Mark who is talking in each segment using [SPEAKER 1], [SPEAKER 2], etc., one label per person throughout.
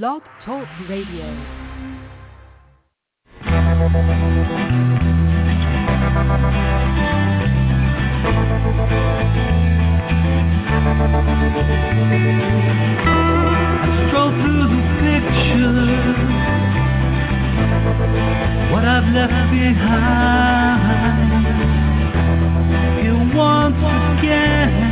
[SPEAKER 1] Blog Talk Radio.
[SPEAKER 2] Stroll through the pictures, what I've left behind. Here once again.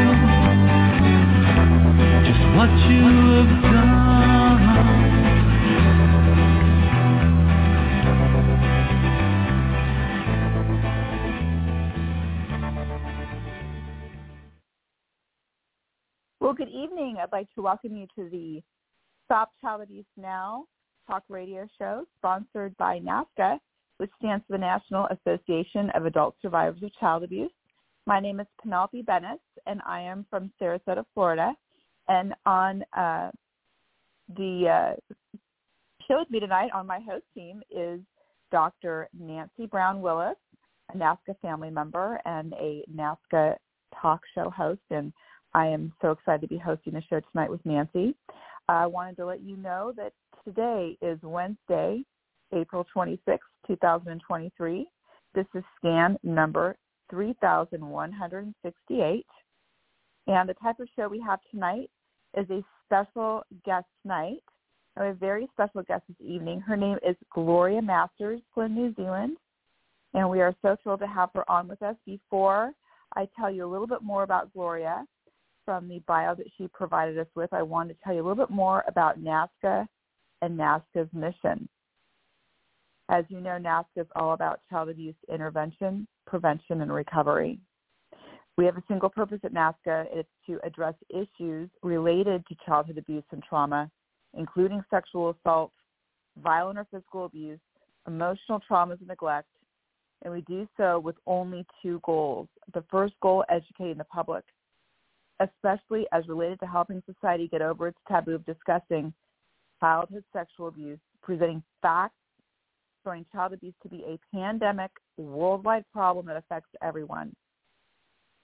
[SPEAKER 3] I'd like to welcome you to the Stop Child Abuse Now talk radio show sponsored by NAASCA, which stands for the National Association of Adult Survivors of Child Abuse. My name is Penelope Bennett, and I am from Sarasota, Florida. And on uh, the uh, show with me tonight on my host team is Dr. Nancy Brown Willis, a NAASCA family member and a NAASCA talk show host. And I am so excited to be hosting the show tonight with Nancy. I wanted to let you know that today is Wednesday, April 26, 2023. This is scan number 3168. And the type of show we have tonight is a special guest night. I have a very special guest this evening. Her name is Gloria Masters, Glen, New Zealand. And we are so thrilled to have her on with us. Before I tell you a little bit more about Gloria, from the bio that she provided us with, I wanted to tell you a little bit more about NAASCA and NAASCA's mission. As you know, NAASCA is all about child abuse intervention, prevention, and recovery. We have a single purpose at NAASCA. It's to address issues related to childhood abuse and trauma, including sexual assault, violent or physical abuse, emotional traumas and neglect, and we do so with only two goals. The first goal, educating the public especially as related to helping society get over its taboo of discussing childhood sexual abuse, presenting facts showing child abuse to be a pandemic worldwide problem that affects everyone.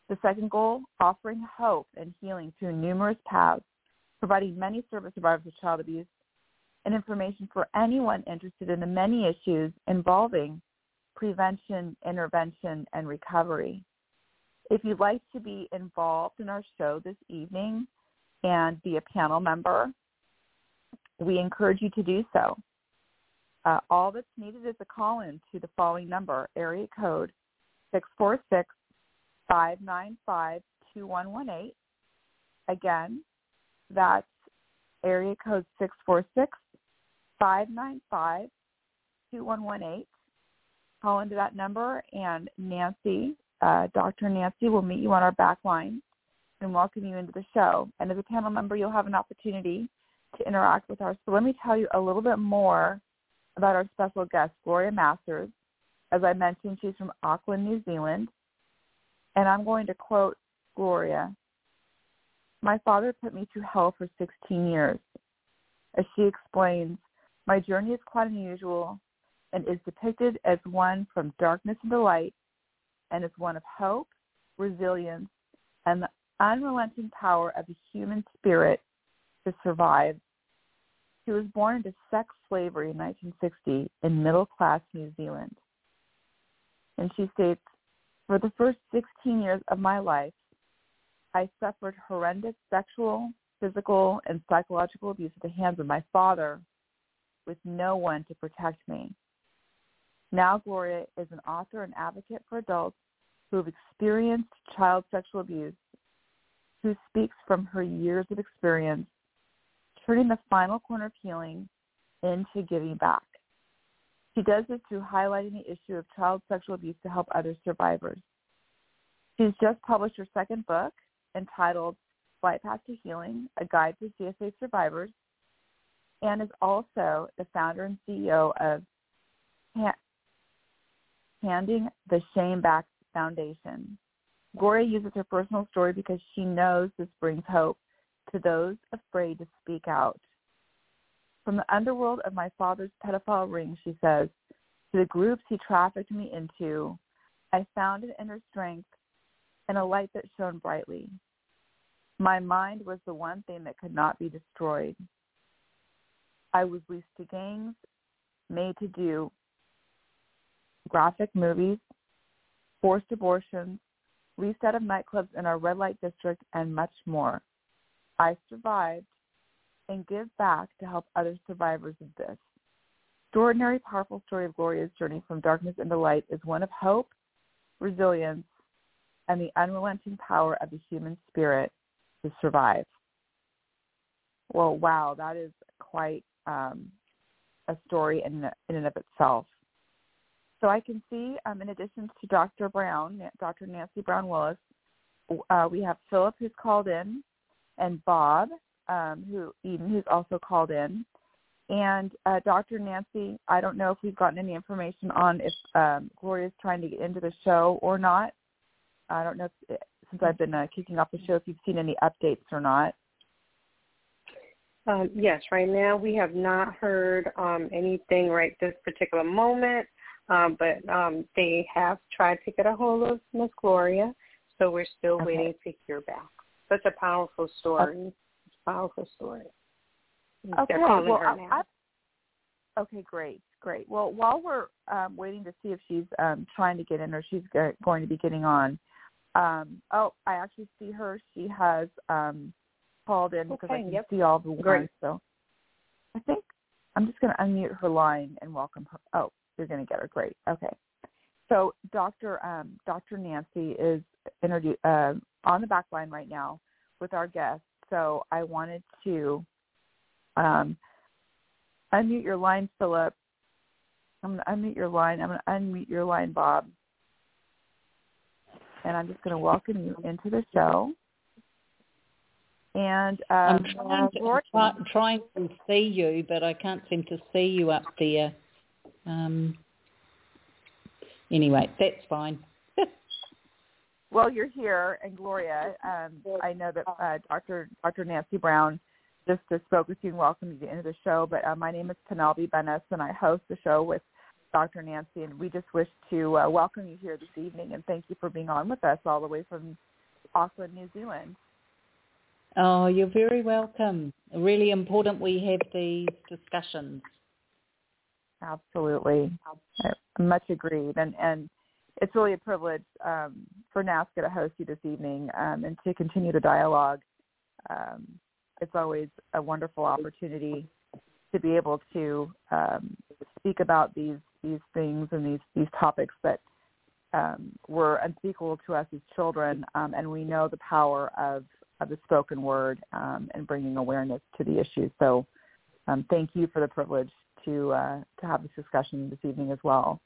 [SPEAKER 3] The second goal, offering hope and healing through numerous paths, providing many service survivors of child abuse and information for anyone interested in the many issues involving prevention, intervention, and recovery. If you'd like to be involved in our show this evening and be a panel member, we encourage you to do so. Uh, all that's needed is a call in to the following number, area code 646-595-2118. Again, that's area code 646-595-2118. Call into that number and Nancy uh, Dr. Nancy will meet you on our back line and welcome you into the show. And as a panel member, you'll have an opportunity to interact with us. So let me tell you a little bit more about our special guest, Gloria Masters. As I mentioned, she's from Auckland, New Zealand. And I'm going to quote Gloria. My father put me through hell for 16 years. As she explains, my journey is quite unusual and is depicted as one from darkness into light and is one of hope, resilience, and the unrelenting power of the human spirit to survive. She was born into sex slavery in 1960 in middle-class New Zealand. And she states, for the first 16 years of my life, I suffered horrendous sexual, physical, and psychological abuse at the hands of my father with no one to protect me. Now Gloria is an author and advocate for adults who have experienced child sexual abuse, who speaks from her years of experience, turning the final corner of healing into giving back. She does this through highlighting the issue of child sexual abuse to help other survivors. She's just published her second book entitled Flight Path to Healing, A Guide to CSA Survivors, and is also the founder and CEO of Handing the Shame Back Foundation. Gloria uses her personal story because she knows this brings hope to those afraid to speak out. From the underworld of my father's pedophile ring, she says, to the groups he trafficked me into, I found an inner strength and a light that shone brightly. My mind was the one thing that could not be destroyed. I was leased to gangs, made to do graphic movies, forced abortions, leased out of nightclubs in our red light district, and much more. I survived and give back to help other survivors of this. Extraordinary, powerful story of Gloria's journey from darkness into light is one of hope, resilience, and the unrelenting power of the human spirit to survive. Well, wow, that is quite um, a story in, in and of itself. So I can see, um, in addition to Dr. Brown, Dr. Nancy Brown Willis, uh, we have Philip who's called in, and Bob, um, who Eden, who's also called in, and uh, Dr. Nancy. I don't know if we've gotten any information on if um, Gloria's trying to get into the show or not. I don't know if, since I've been uh, kicking off the show if you've seen any updates or not.
[SPEAKER 1] Um, yes, right now we have not heard um, anything right this particular moment, um, but um, they have tried to get a hold of Miss Gloria, so we're still okay. waiting to hear back. Such a powerful story. Powerful story.
[SPEAKER 3] Okay, well. I, I, okay, great, great. Well, while we're um, waiting to see if she's um, trying to get in or she's going to be getting on, um, oh, I actually see her. She has um, called in because okay, I can yep. see all the ones. So I think I'm just going to unmute her line and welcome her. Oh, you're going to get her. Great. Okay. So Dr. Um, Dr. Nancy is introdu- uh, on the back line right now with our guest. So I wanted to um, unmute your line, Philip. I'm going to unmute your line. I'm going to unmute your line, Bob. And I'm just going to welcome you into the show. And um,
[SPEAKER 4] I'm trying to, I'm trying to see you, but I can't seem to see you up there. Um, anyway, that's fine.
[SPEAKER 3] Well, you're here, and Gloria, um, I know that uh, Dr. Dr. Nancy Brown just spoke with you and welcomed you into the show. But uh, my name is Penelope Benes, and I host the show with Dr. Nancy, and we just wish to uh, welcome you here this evening and thank you for being on with us all the way from Auckland, New Zealand.
[SPEAKER 4] Oh, you're very welcome. Really important we have these discussions.
[SPEAKER 3] Absolutely. Much agreed. And, and it's really a privilege um, for NAASCA to host you this evening um, and to continue the dialogue. Um, it's always a wonderful opportunity to be able to um, speak about these these things and these these topics that um, were unspeakable to us as children, um, and we know the power of of the spoken word and bringing awareness to the issue. So thank you for the privilege to uh, to have this discussion this evening as well.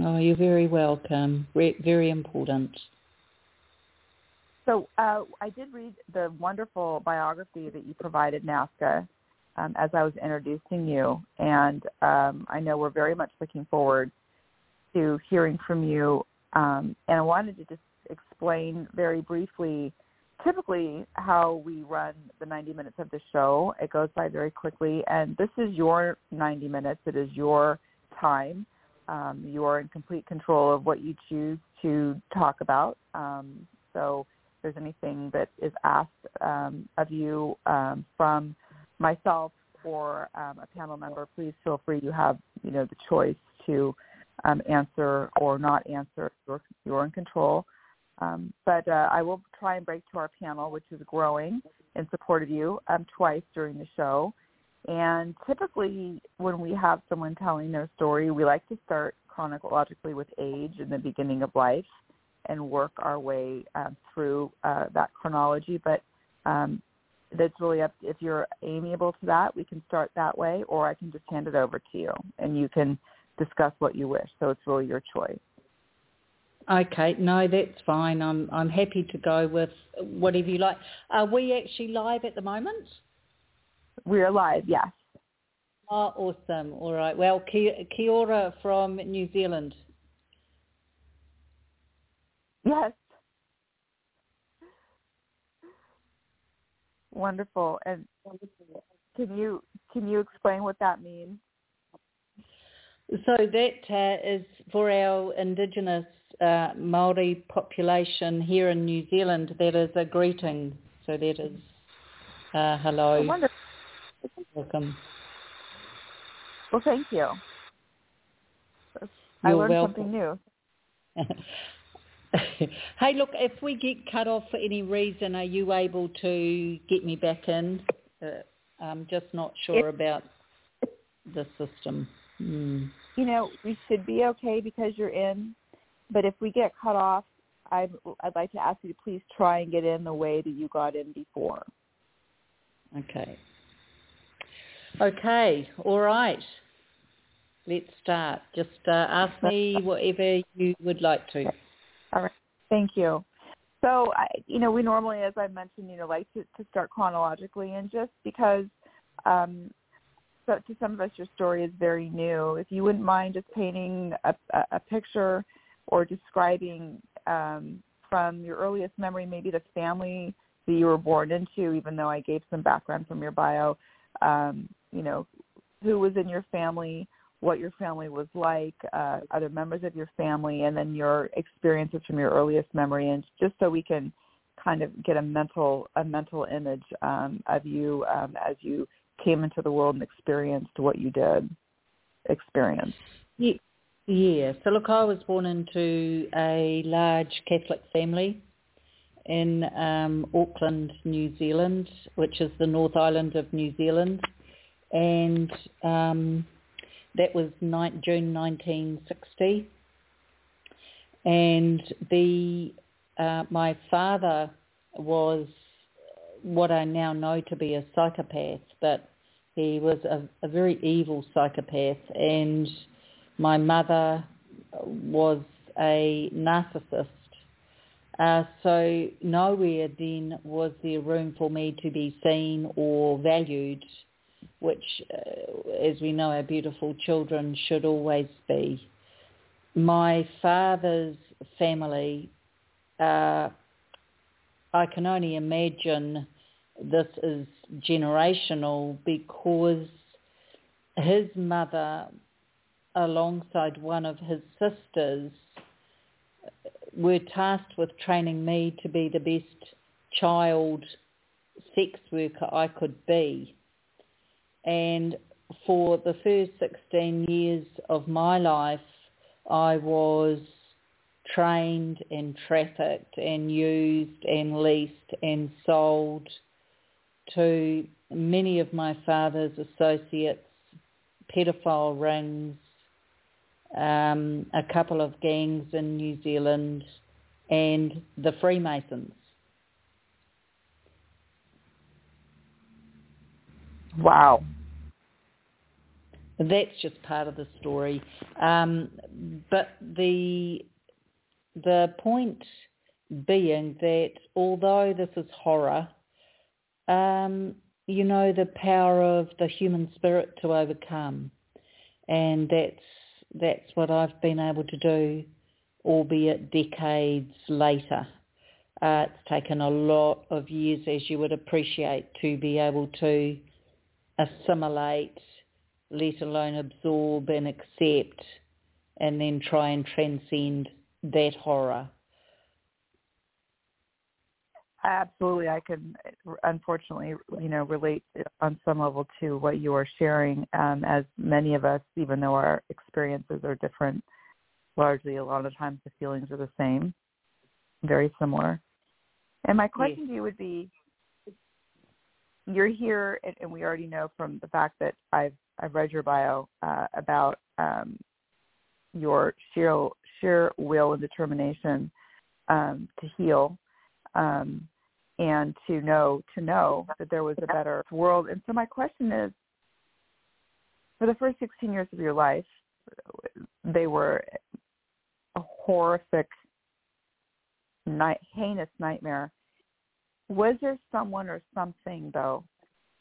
[SPEAKER 4] Oh, you're very welcome. Very important.
[SPEAKER 3] So uh, I did read the wonderful biography that you provided, NAASCA, um, as I was introducing you, and um, I know we're very much looking forward to hearing from you. Um, and I wanted to just explain very briefly typically how we run the 90 minutes of the show. It goes by very quickly, and this is your 90 minutes. It is your time. Um, you are in complete control of what you choose to talk about. Um, so if there's anything that is asked um, of you um, from myself or um, a panel member, please feel free. You have, you know, the choice to um, answer or not answer. You're, you're in control. But uh, I will try and break to our panel, which is growing in support of you, twice during the show. And typically, when we have someone telling their story, we like to start chronologically with age in the beginning of life and work our way um, through uh, that chronology. But um, that's really up. If you're amiable to that, we can start that way, or I can just hand it over to you, and you can discuss what you wish. So it's really your choice.
[SPEAKER 4] Okay, no, that's fine. I'm I'm happy to go with whatever you like. Are we actually live at the moment?
[SPEAKER 3] We're live, yes.
[SPEAKER 4] Oh, awesome. All right. Well, kia, kia ora from New Zealand.
[SPEAKER 3] Yes. Wonderful. And can you can you explain what that means?
[SPEAKER 4] So that uh, is for our Indigenous uh, Maori population here in New Zealand. That is a greeting. So that is uh, hello,
[SPEAKER 3] Oh, wonderful.
[SPEAKER 4] Welcome.
[SPEAKER 3] Well, thank you. I
[SPEAKER 4] You're
[SPEAKER 3] learned
[SPEAKER 4] welcome.
[SPEAKER 3] something new.
[SPEAKER 4] hey, look, if we get cut off for any reason, are you able to get me back in? Uh, I'm just not sure about the system. Hmm.
[SPEAKER 3] You know, we should be okay because you're in. But if we get cut off, I'd, I'd like to ask you to please try and get in the way that you got in before.
[SPEAKER 4] Okay. Okay, all right. Let's start. Just uh, ask me whatever you would like to.
[SPEAKER 3] All right. Thank you. So, I, you know, we normally, as I mentioned, you know, like to, to start chronologically, and just because, um, so to some of us, your story is very new. If you wouldn't mind just painting a, a, picture or describing um, from your earliest memory, maybe the family that you were born into, even though I gave some background from your bio, um, you know, who was in your family, what your family was like, uh, other members of your family, and then your experiences from your earliest memory, and just so we can kind of get a mental a mental image um, of you um, as you came into the world and experienced what you did experience.
[SPEAKER 4] Yeah. yeah. So look, I was born into a large Catholic family in um, Auckland, New Zealand, which is the North Island of New Zealand, and um, that was ni- June 1960. And the uh, my father was what I now know to be a psychopath, but he was a, a very evil psychopath, and my mother was a narcissist. Uh, so nowhere then was there room for me to be seen or valued, which, uh, as we know, our beautiful children should always be. My father's family, uh, I can only imagine this is generational because his mother, alongside one of his sisters, were tasked with training me to be the best child sex worker I could be. And for the first 16 years of my life, I was trained and trafficked and used and leased and sold to many of my father's associates, pedophile rings, um, a couple of gangs in New Zealand, and the Freemasons.
[SPEAKER 3] Wow.
[SPEAKER 4] That's just part of the story. Um, but the the point being that although this is horror, um, you know the power of the human spirit to overcome, and that's that's what I've been able to do, albeit decades later. Uh, it's taken a lot of years, as you would appreciate, to be able to assimilate, let alone absorb and accept, and then try and transcend that horror.
[SPEAKER 3] Absolutely, I can unfortunately, you know, relate on some level to what you are sharing. Um, as many of us, even though our experiences are different, largely a lot of times the feelings are the same, very similar. And my question to you would be: You're here, and, and we already know from the fact that I've I've read your bio uh, about um, your sheer sheer will and determination um, to heal. Um, and to know to know that there was a better world. And so my question is, for the first 16 years of your life, they were a horrific night, heinous nightmare. Was there someone or something though?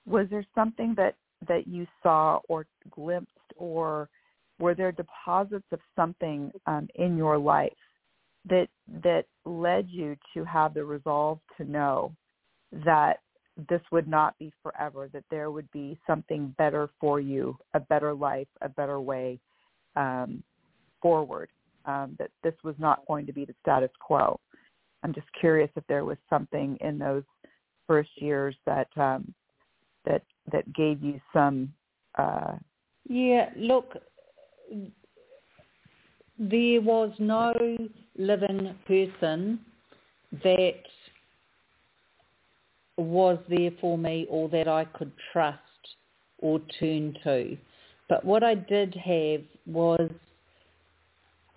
[SPEAKER 3] Was there something that that you saw or glimpsed, or were there deposits of something um, in your life that that led you to have the resolve to know that this would not be forever, that there would be something better for you, a better life, a better way um, forward, um, that this was not going to be the status quo. I'm just curious if there was something in those first years that um, that that gave you some. Uh,
[SPEAKER 4] yeah, look, there was no living person that was there for me or that I could trust or turn to. But what I did have was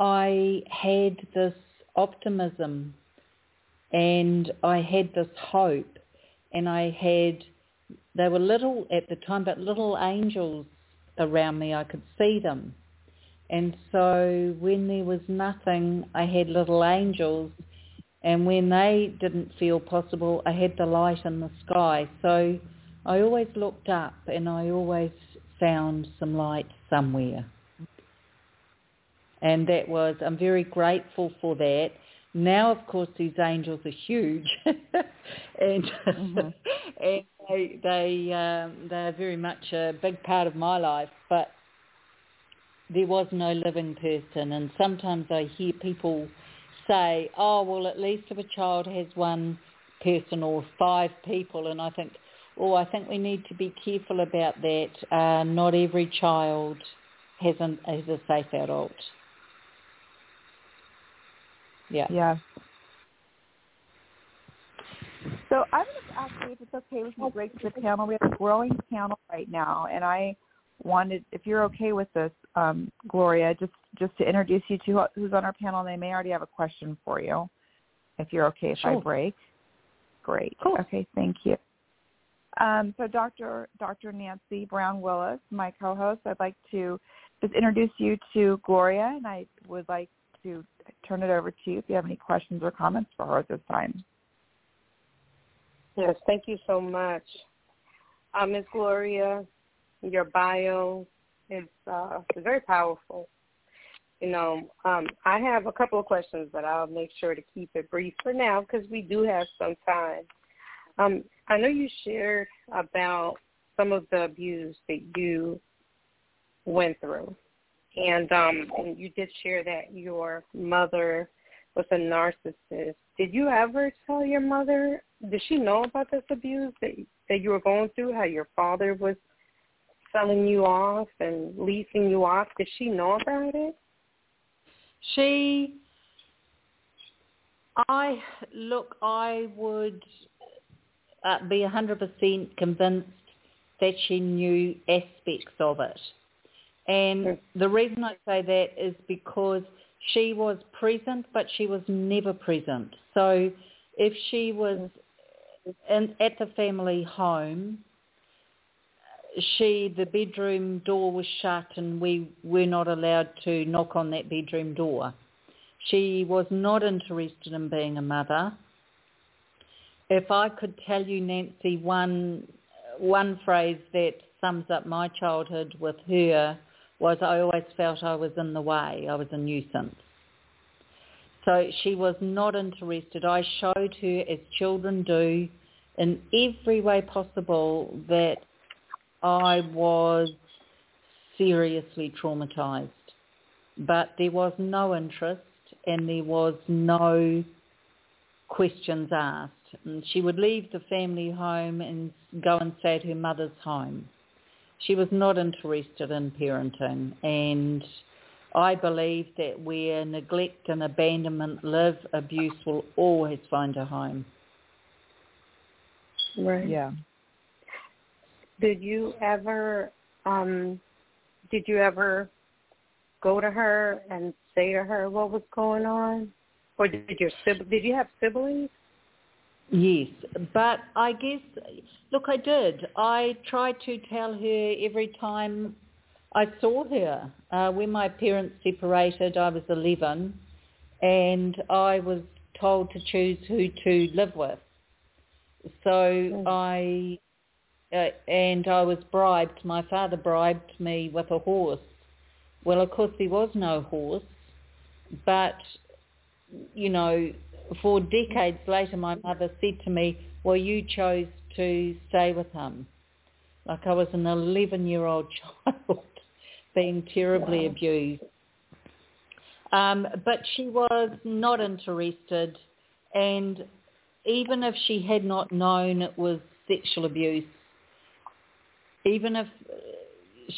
[SPEAKER 4] I had this optimism and I had this hope and I had, they were little at the time, but little angels around me. I could see them. And so when there was nothing, I had little angels. And when they didn't feel possible, I had the light in the sky. So I always looked up and I always found some light somewhere. And that was, I'm very grateful for that. Now, of course, these angels are huge, and mm-hmm. and they they um, they're very much a big part of my life. But there was no living person, and sometimes I hear people say, "Oh, well, at least if a child has one person or five people," and I think, oh, I think we need to be careful about that. Uh, not every child has, an, has a safe adult. Yeah.
[SPEAKER 3] Yeah. So I'm going to ask you if it's okay with me break the panel. We have a growing panel right now, and I wanted, if you're okay with this, um, Gloria, just just to introduce you to who's on our panel. They may already have a question for you. If you're okay if
[SPEAKER 4] sure.
[SPEAKER 3] I break, great.
[SPEAKER 4] Cool.
[SPEAKER 3] Okay, thank you. Um, so Dr. Dr. Nancy Brown Willis, my co-host, I'd like to just introduce you to Gloria, and I would like to turn it over to you if you have any questions or comments for her at this time.
[SPEAKER 1] Yes, thank you so much. Uh, Ms. Gloria, your bio is uh, very powerful. You know, um, I have a couple of questions, but I'll make sure to keep it brief for now because we do have some time. Um, I know you shared about some of the abuse that you went through. And um, and you did share that your mother was a narcissist. Did you ever tell your mother? Did she know about this abuse that that you were going through? How your father was selling you off and leasing you off? Did she know about it?
[SPEAKER 4] She, I look. I would uh, be hundred percent convinced that she knew aspects of it. And the reason I say that is because she was present, but she was never present. So if she was in, at the family home, she the bedroom door was shut and we were not allowed to knock on that bedroom door. She was not interested in being a mother. If I could tell you, Nancy, one one phrase that sums up my childhood with her was I always felt I was in the way. I was a nuisance. So she was not interested. I showed her, as children do, in every way possible that I was seriously traumatized. But there was no interest and there was no questions asked. And she would leave the family home and go and stay at her mother's home she was not interested in parenting and I believe that where neglect and abandonment live, abuse will always find a home.
[SPEAKER 1] Right.
[SPEAKER 3] Yeah.
[SPEAKER 1] Did you ever um did you ever go to her and say to her what was going on? Or did your did you have siblings?
[SPEAKER 4] Yes, but I guess, look, I did. I tried to tell her every time I saw her. Uh, when my parents separated, I was 11, and I was told to choose who to live with. So
[SPEAKER 1] Mm.
[SPEAKER 4] I, uh, and I was bribed. My father bribed me with a horse. Well, of course there was no horse, but you know, for decades later, my mother said to me, "Well, you chose to stay with him." Like I was an 11-year-old child being terribly
[SPEAKER 1] Wow.
[SPEAKER 4] abused. Um, but she was not interested, and even if she had not known it was sexual abuse, even if uh,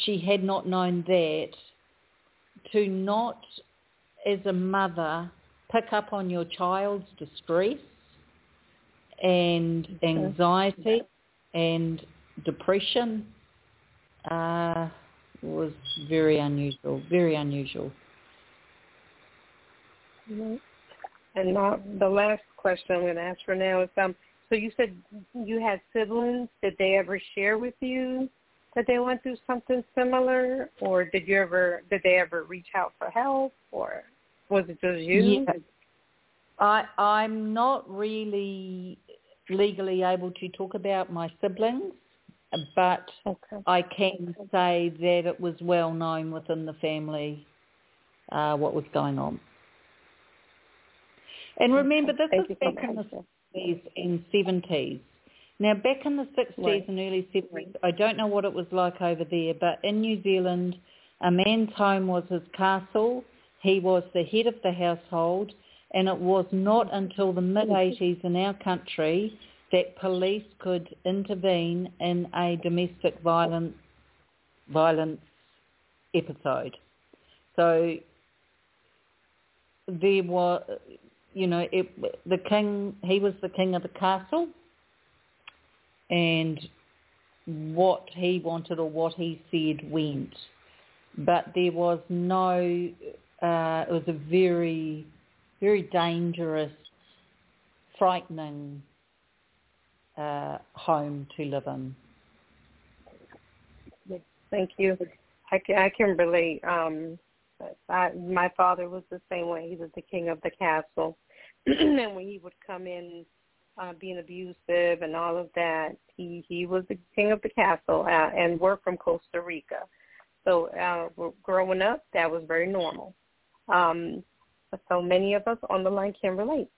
[SPEAKER 4] she had not known that, to not, as a mother, pick up on your child's distress and anxiety and depression uh, was very unusual, very unusual.
[SPEAKER 1] Mhm. And now the last question I'm going to ask for now is, um, so you said you had siblings. Did they ever share with you that they went through something similar, or did you ever did they ever reach out for help, or was it just you?
[SPEAKER 4] Yeah. I I'm not really legally able to talk about my siblings, but
[SPEAKER 1] Okay.
[SPEAKER 4] I can say that it was well known within the family uh, what was going on. And remember, this
[SPEAKER 1] Thank
[SPEAKER 4] is back in the 60s and 70s. Now, back in the 60s
[SPEAKER 1] Right.
[SPEAKER 4] and early 70s, I don't know what it was like over there, but in New Zealand, a man's home was his castle. He was the head of the household, and it was not until the mid-80s in our country that police could intervene in a domestic violence violence episode. So there was, you know, it, the king, he was the king of the castle, and what he wanted or what he said went. But there was no, uh, it was a very, very dangerous, frightening uh, home to live in.
[SPEAKER 1] Thank you. I can, I can relate. Um, I, my father was the same way. He was the king of the castle, and when he would come in uh, being abusive and all of that, he he was the king of the castle. Uh, and we're from Costa Rica, so uh, growing up, that was very normal. Um, so many of us on the line can relate.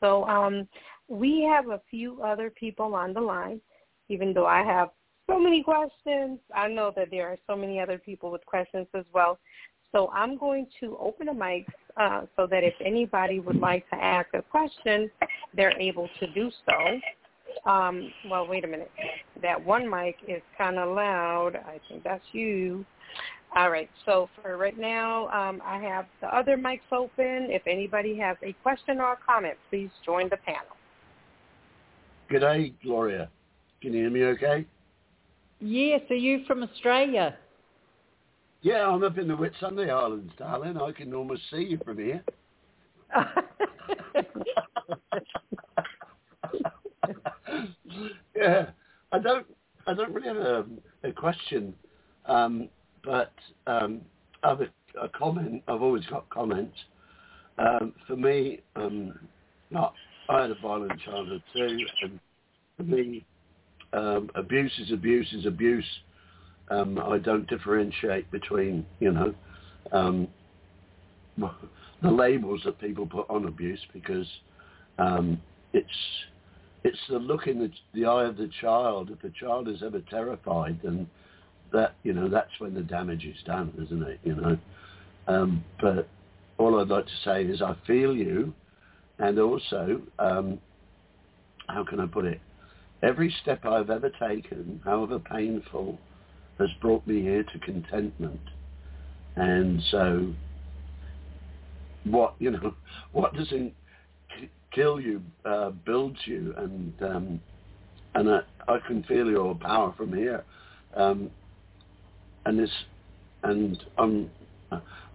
[SPEAKER 1] So um, we have a few other people on the line, even though I have so many questions. I know that there are so many other people with questions as well. So I'm going to open the mic uh, so that if anybody would like to ask a question, they're able to do so. Um, well, wait a minute. That one mic is kind of loud. I think that's you. All right. So for right now, um, I have the other mics open. If anybody has a question or a comment, please join the panel.
[SPEAKER 5] Good day, Gloria. Can you hear me okay?
[SPEAKER 4] Yes, are you from Australia?
[SPEAKER 5] Yeah, I'm up in the Whitsunday Islands, darling. I can almost see you from here. yeah, I don't, I don't really have a, a question, um, but um, a, a comment. I've always got comments. Um, for me, um, not, I had a violent childhood too, and for me, um, abuse is abuse is abuse. Um, I don't differentiate between, you know, um, the labels that people put on abuse because um, it's it's the look in the, the eye of the child. If the child is ever terrified, then that you know that's when the damage is done, isn't it? You know, um, but all I'd like to say is I feel you, and also um, how can I put it? Every step I've ever taken, however painful, has brought me here to contentment. And so, what you know, what doesn't kill you uh, builds you, and um, and I, I can feel your power from here. Um, and this, and I'm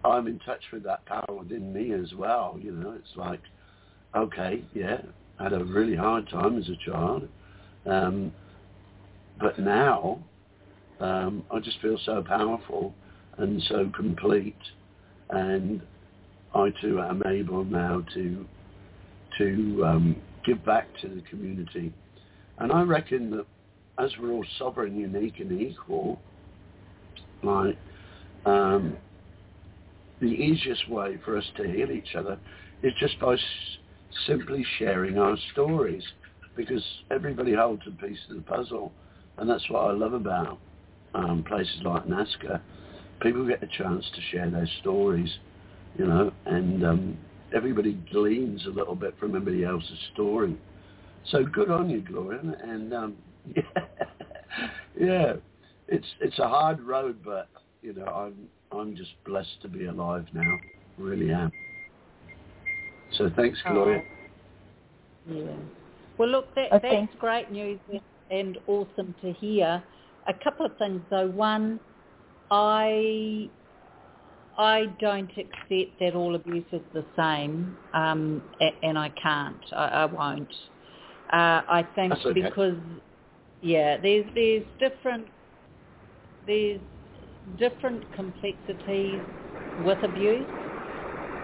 [SPEAKER 5] I'm in touch with that power within me as well. You know, it's like, okay, yeah, I had a really hard time as a child. Um, but now um, I just feel so powerful and so complete, and I too am able now to to um, give back to the community. And I reckon that as we're all sovereign, unique, and equal, like um, the easiest way for us to heal each other is just by s- simply sharing our stories, because everybody holds a piece of the puzzle, and that's what I love about um, places like NAASCA. People get a chance to share their stories, you know, and um, everybody gleans a little bit from everybody else's story. So good on you, Gloria, and um, yeah, yeah, it's it's a hard road, but you know, I'm I'm just blessed to be alive now, really am. So thanks, Gloria.
[SPEAKER 4] Yeah. Well, look, that,
[SPEAKER 3] Uh,
[SPEAKER 4] that's great news and awesome to hear. A couple of things though. One, I I don't accept that all abuse is the same, um, and I can't. I, I won't. Uh, I think
[SPEAKER 5] okay.
[SPEAKER 4] because yeah, there's there's different there's different complexities with abuse.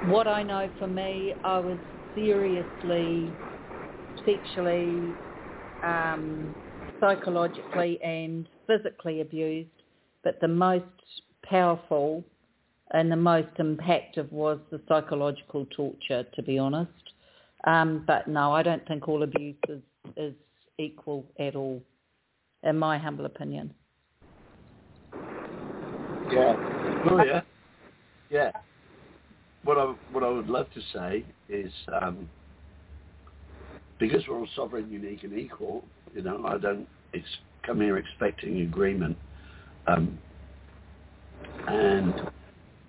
[SPEAKER 4] What I know for me, I was seriously sexually, um, psychologically and physically abused, but the most powerful and the most impactful was the psychological torture, to be honest. Um, but no, I don't think all abuse is, is equal at all, in my humble opinion.
[SPEAKER 5] Yeah, Gloria. Yeah. What I what I would love to say is um, because we're all sovereign, unique, and equal. You know, I don't ex- come here expecting agreement, um, and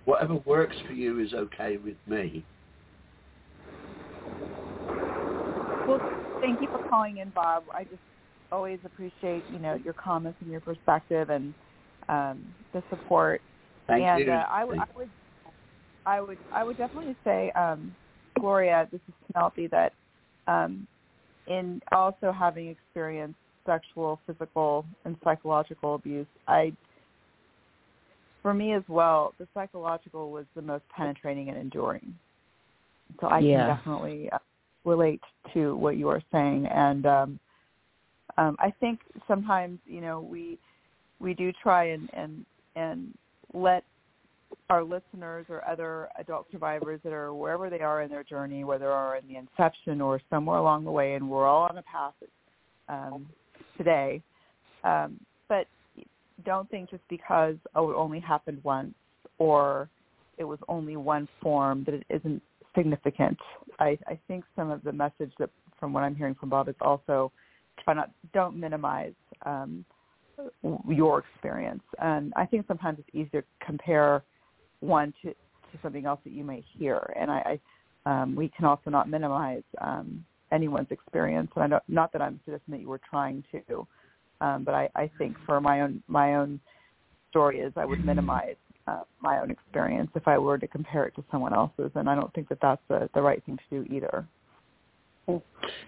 [SPEAKER 5] whatever works for you is okay with me.
[SPEAKER 3] Well, thank you for calling in, Bob. I just always appreciate you know your comments and your perspective and um, the support.
[SPEAKER 5] Thank
[SPEAKER 3] and
[SPEAKER 5] you.
[SPEAKER 3] Uh, I, w- I would, I would, I would definitely say, um, Gloria, this is Penelope, that um, in also having experienced sexual, physical, and psychological abuse, I, for me as well, the psychological was the most penetrating and enduring. So I
[SPEAKER 4] Yeah.
[SPEAKER 3] can definitely uh, relate to what you are saying, and um, um, I think sometimes you know we we do try and and and let our listeners or other adult survivors that are wherever they are in their journey, whether are in the inception or somewhere along the way, and we're all on a path um, today. Um, but don't think just because oh it only happened once or it was only one form that it isn't significant. I, I think some of the message that from what I'm hearing from Bob is also try not don't minimize um, your experience. And I think sometimes it's easier to compare one to, to something else that you may hear. And I, I um, we can also not minimize um, anyone's experience. And I don't, not that I'm suggesting that you were trying to, um, but I, I think for my own my own story is I would minimize uh, my own experience if I were to compare it to someone else's, and I don't think that that's the, the right thing to do either.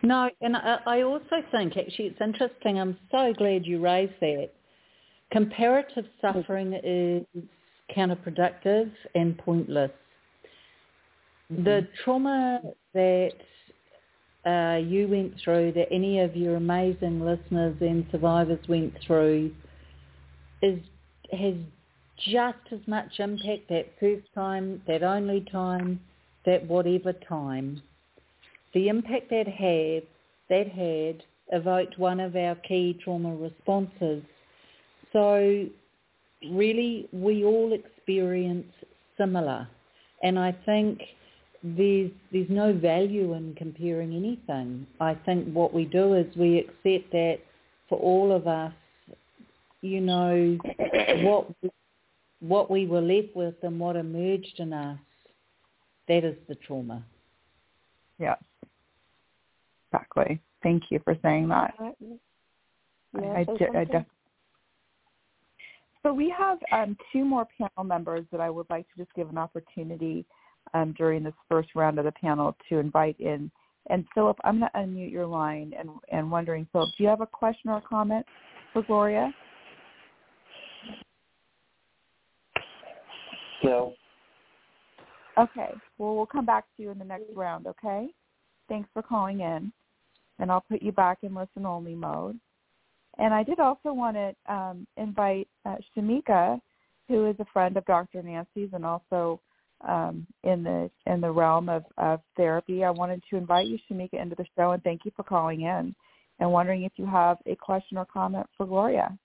[SPEAKER 4] No, and I, also think actually it's interesting. I'm so glad you raised that. Comparative suffering is counterproductive and pointless. The trauma that uh, you went through, that any of your amazing listeners and survivors went through, is has just as much impact that first time, that only time, that whatever time the impact that had that had evoked one of our key trauma responses. So really we all experience similar. And I think there's there's no value in comparing anything. I think what we do is we accept that for all of us, you know, what what we were left with and what emerged in us, that is the trauma.
[SPEAKER 3] Yes, exactly. Thank you for saying that.
[SPEAKER 1] May
[SPEAKER 3] I,
[SPEAKER 1] I
[SPEAKER 3] I, I def- so we have um, two more panel members that I would like to just give an opportunity um, during this first round of the panel to invite in. And Philip, I'm going to unmute your line and, and wondering, Philip, do you have a question or a comment for Gloria?
[SPEAKER 6] No.
[SPEAKER 3] Okay. Well, we'll come back to you in the next round, okay? Thanks for calling in. And I'll put you back in listen only mode. And I did also want to um, invite uh, Shamika, who is a friend of Dr. Nancy's and also um, in the in the realm of, of therapy. I wanted to invite you, Shamika, into the show and thank you for calling in and wondering if you have a question or comment for Gloria.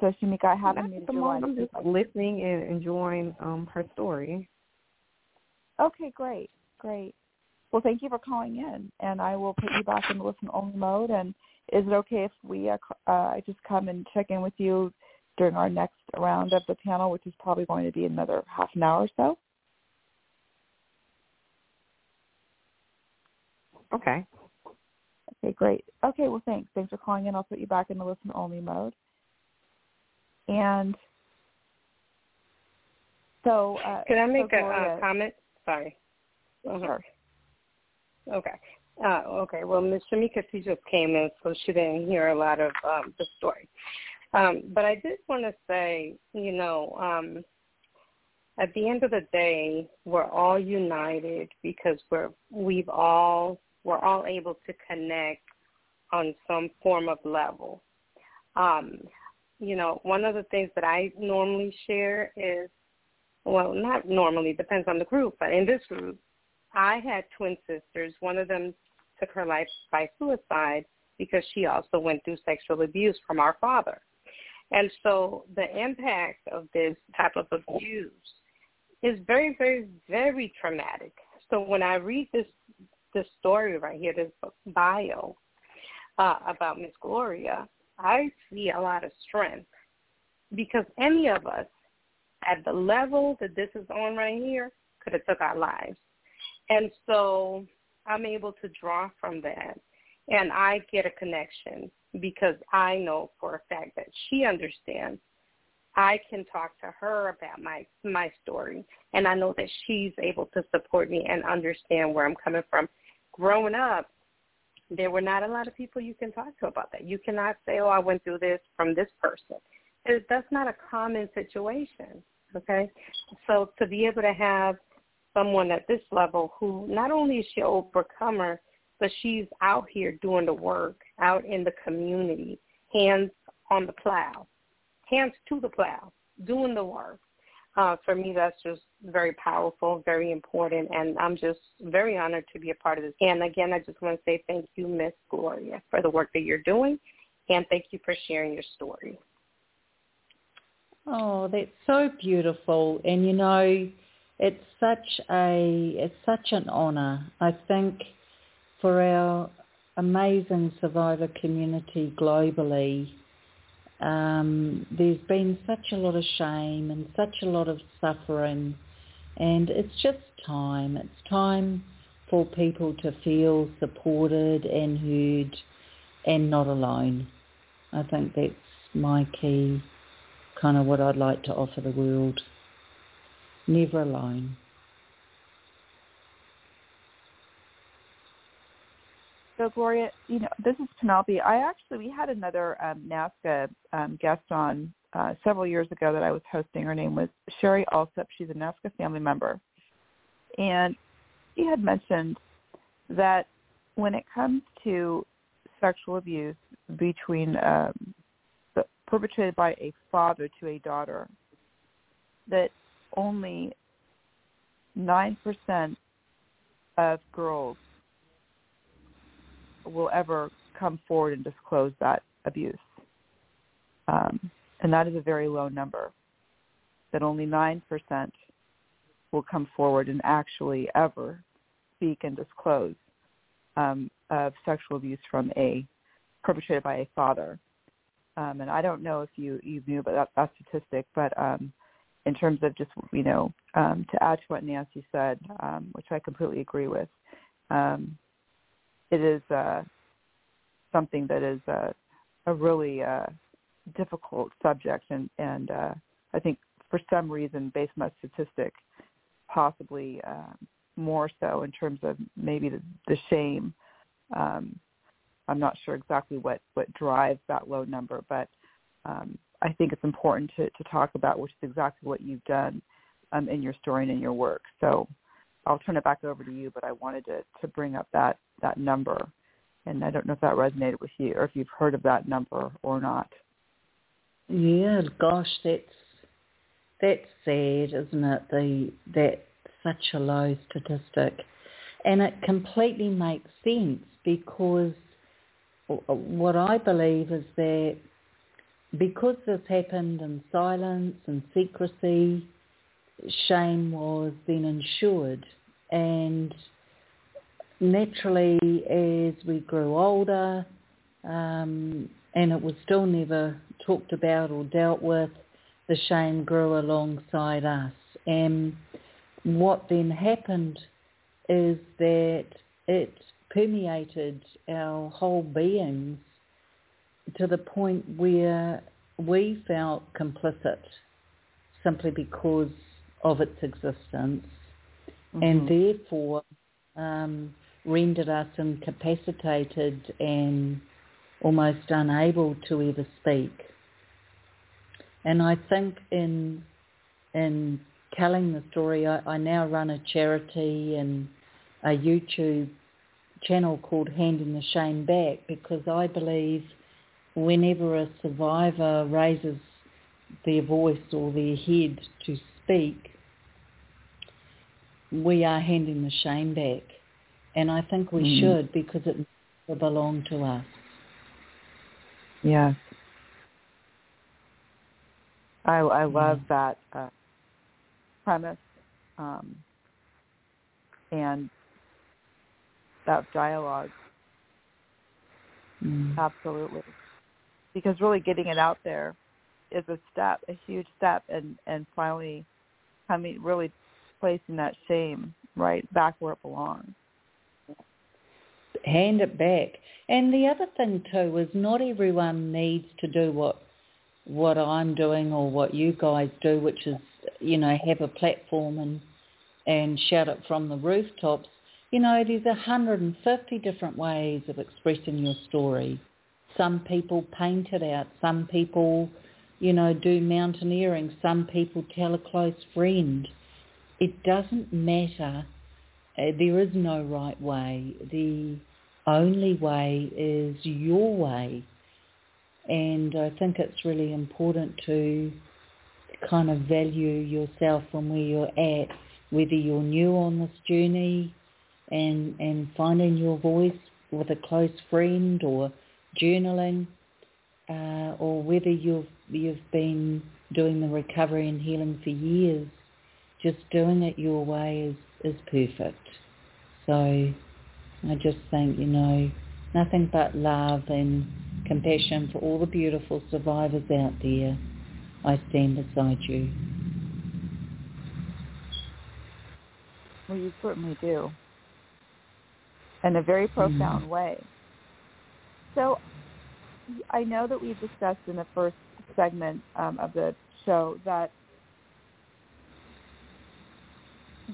[SPEAKER 3] So Shamika, I have
[SPEAKER 6] Not at the moment. I'm just listening and enjoying um, her story.
[SPEAKER 3] Okay, great, great. Well, thank you for calling in, and I will put you back in the listen only mode. And is it okay if we uh, uh, just come and check in with you during our next round of the panel, which is probably going to be another half an hour or so?
[SPEAKER 6] Okay.
[SPEAKER 3] Okay, great. Okay, well, thanks. Thanks for calling in. I'll put you back in the listen only mode. And so, uh,
[SPEAKER 1] can I make
[SPEAKER 3] so
[SPEAKER 1] a
[SPEAKER 3] Gloria,
[SPEAKER 1] uh, comment? Sorry.
[SPEAKER 3] Uh-huh. Sure.
[SPEAKER 1] Okay. Uh, okay. Well, Ms. Shamika, she just came in, so she didn't hear a lot of um, the story. Um, but I did want to say, you know, um, at the end of the day, we're all united because we're we've all we're all able to connect on some form of level. Um, you know, one of the things that I normally share is, well, not normally, depends on the group, but in this group, I had twin sisters. One of them took her life by suicide because she also went through sexual abuse from our father. And so the impact of this type of abuse is very, very, very traumatic. So when I read this this story right here, this bio uh, about Miss Gloria, I see a lot of strength because any of us at the level that this is on right here could have took our lives. And so I'm able to draw from that and I get a connection because I know for a fact that she understands. I can talk to her about my my story and I know that she's able to support me and understand where I'm coming from. Growing up, there were not a lot of people you can talk to about that. You cannot say, "Oh, I went through this from this person." It, that's not a common situation. Okay, so to be able to have someone at this level who not only is she an overcomer, but she's out here doing the work, out in the community, hands on the plow, hands to the plow, doing the work. Uh, for me, that's just very powerful, very important, and I'm just very honored to be a part of this. And again, I just want to say thank you, Miss Gloria, for the work that you're doing, and thank you for sharing your story.
[SPEAKER 4] Oh, that's so beautiful, and you know, it's such a it's such an honour. I think for our amazing survivor community globally um, there's been such a lot of shame and such a lot of suffering and it's just time. It's time for people to feel supported and heard and not alone. I think that's my key, kind of what I'd like to offer the world. Never alone.
[SPEAKER 3] So Gloria, you know, this is Penelope. I actually we had another um, NAASCA um, guest on uh, several years ago that I was hosting. Her name was Sherry Alsop. She's a NAASCA family member, and she had mentioned that when it comes to sexual abuse between um, perpetrated by a father to a daughter, that only nine percent of girls will ever come forward and disclose that abuse. Um, and that is a very low number, that only 9% will come forward and actually ever speak and disclose um, of sexual abuse from a perpetrated by a father. Um, and I don't know if you, you knew about that, that statistic, but um, in terms of just, you know, um, to add to what Nancy said, um, which I completely agree with, um, it is uh, something that is uh, a really uh, difficult subject, and and uh, I think for some reason, based on that statistic, possibly uh, more so in terms of maybe the, the shame. Um, I'm not sure exactly what what drives that low number, but um, I think it's important to, to talk about, which is exactly what you've done um, in your story and in your work. So I'll turn it back over to you, but I wanted to to bring up that that number, and I don't know if that resonated with you or if you've heard of that number or not.
[SPEAKER 4] Yeah, gosh, that's that's sad, isn't it? The that such a low statistic, and it completely makes sense because what I believe is that because this happened in silence and secrecy, shame was then ensured. And naturally, as we grew older, um, and it was still never talked about or dealt with, the shame grew alongside us. And what then happened is that it permeated our whole beings to the point where we felt complicit simply because of its existence mm-hmm. and therefore um, rendered us incapacitated and almost unable to ever speak. And I think in in telling the story, I, I now run a charity and a YouTube channel called Handing the Shame Back because I believe whenever a survivor raises their voice or their head to speak, we are handing the shame back. And I think we mm. should because it belongs to us.
[SPEAKER 3] Yes. I, I love yeah. that uh, premise um, and that dialogue. Mm. Absolutely because really getting it out there is a step, a huge step, and and finally coming really placing that shame right back where it belongs.
[SPEAKER 4] Hand it back. And the other thing too is not everyone needs to do what what I'm doing or what you guys do, which is you know have a platform and and shout it from the rooftops. You know, there's 150 different ways of expressing your story. Some people paint it out. Some people, you know, do mountaineering. Some people tell a close friend. It doesn't matter. Uh, there is no right way. The only way is your way. And I think it's really important to kind of value yourself from where you're at, whether you're new on this journey and, and finding your voice with a close friend or journaling, uh, or whether you've you've been doing the recovery and healing for years, just doing it your way is is perfect. So I just think you know nothing but love and compassion for all the beautiful survivors out there. I stand beside you.
[SPEAKER 3] Well, you certainly do. In a very profound mm. way. So I know that we discussed in the first segment um, of the show that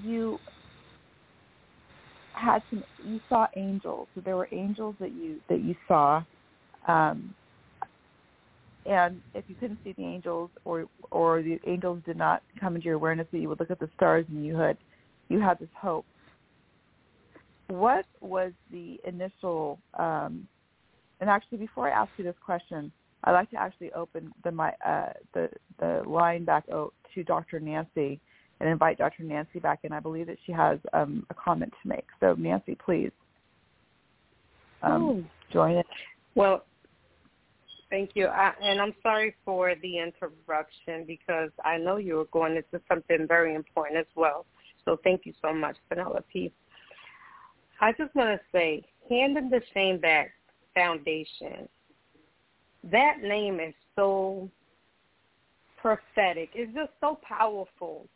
[SPEAKER 3] you had some you saw angels. So there were angels that you that you saw um, and if you couldn't see the angels or or the angels did not come into your awareness that you would look at the stars and you had you had this hope. What was the initial um, and actually, before I ask you this question, I'd like to actually open the my uh, the the line back to Dr. Nancy and invite Dr. Nancy back in. I believe that she has um, a comment to make. So Nancy, please um, oh. join it.
[SPEAKER 1] Well, thank you, I, and I'm sorry for the interruption because I know you were going into something very important as well. So thank you so much, Penelope. I just want to say, handing the shame back foundation. That name is so prophetic. It's just so powerful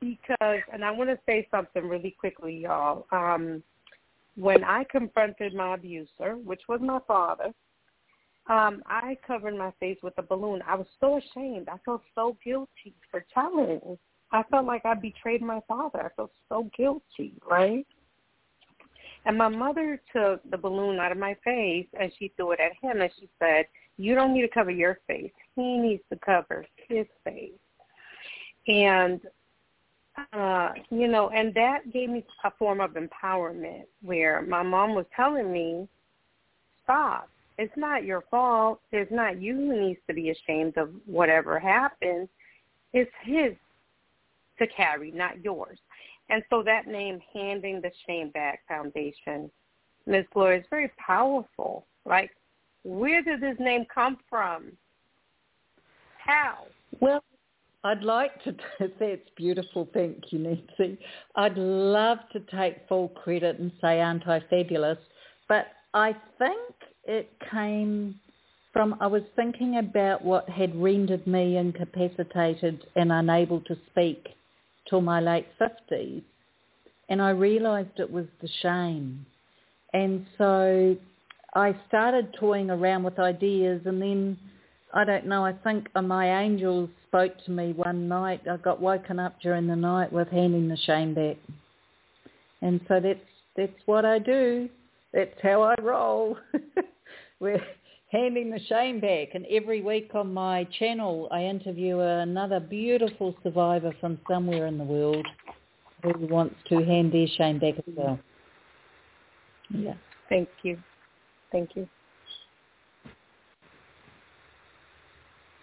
[SPEAKER 1] because, and I want to say something really quickly, y'all. Um, when I confronted my abuser, which was my father, um, I covered my face with a balloon. I was so ashamed. I felt so guilty for telling. I felt like I betrayed my father. I felt so guilty, right? And my mother took the balloon out of my face and she threw it at him and she said, you don't need to cover your face. He needs to cover his face. And uh, you know, and that gave me a form of empowerment where my mom was telling me, stop. It's not your fault. It's not you who needs to be ashamed of whatever happened. It's his to carry, not yours. And so that name, Handing the Shame Back Foundation, Ms. Gloria, is very powerful. Like, where did this name come from? How?
[SPEAKER 4] Well, I'd like to say it's beautiful. Thank you, Nancy. I'd love to take full credit and say, aren't I fabulous? But I think it came from, I was thinking about what had rendered me incapacitated and unable to speak till my late 50s. And I realised it was the shame. And so I started toying around with ideas and then I don't know, I think my angels spoke to me one night. I got woken up during the night with handing the shame back. And so that's that's what I do. That's how I roll. handing the shame back. And every week on my channel, I interview another beautiful survivor from somewhere in the world who wants to hand their shame back as well. Yeah.
[SPEAKER 1] Thank you. Thank you.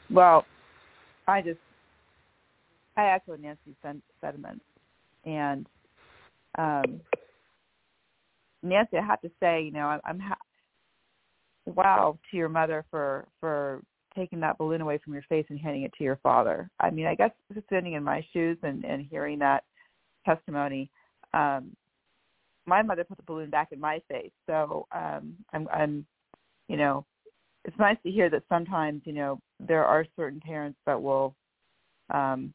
[SPEAKER 3] Well, I just I echo Nancy's sentiments, and um, Nancy, I have to say, you know, I'm, I'm ha- wow to your mother for for taking that balloon away from your face and handing it to your father. I mean, I guess sitting in my shoes and and hearing that testimony, um, my mother put the balloon back in my face. So um, I'm I'm, you know, it's nice to hear that sometimes you know there are certain parents that will um,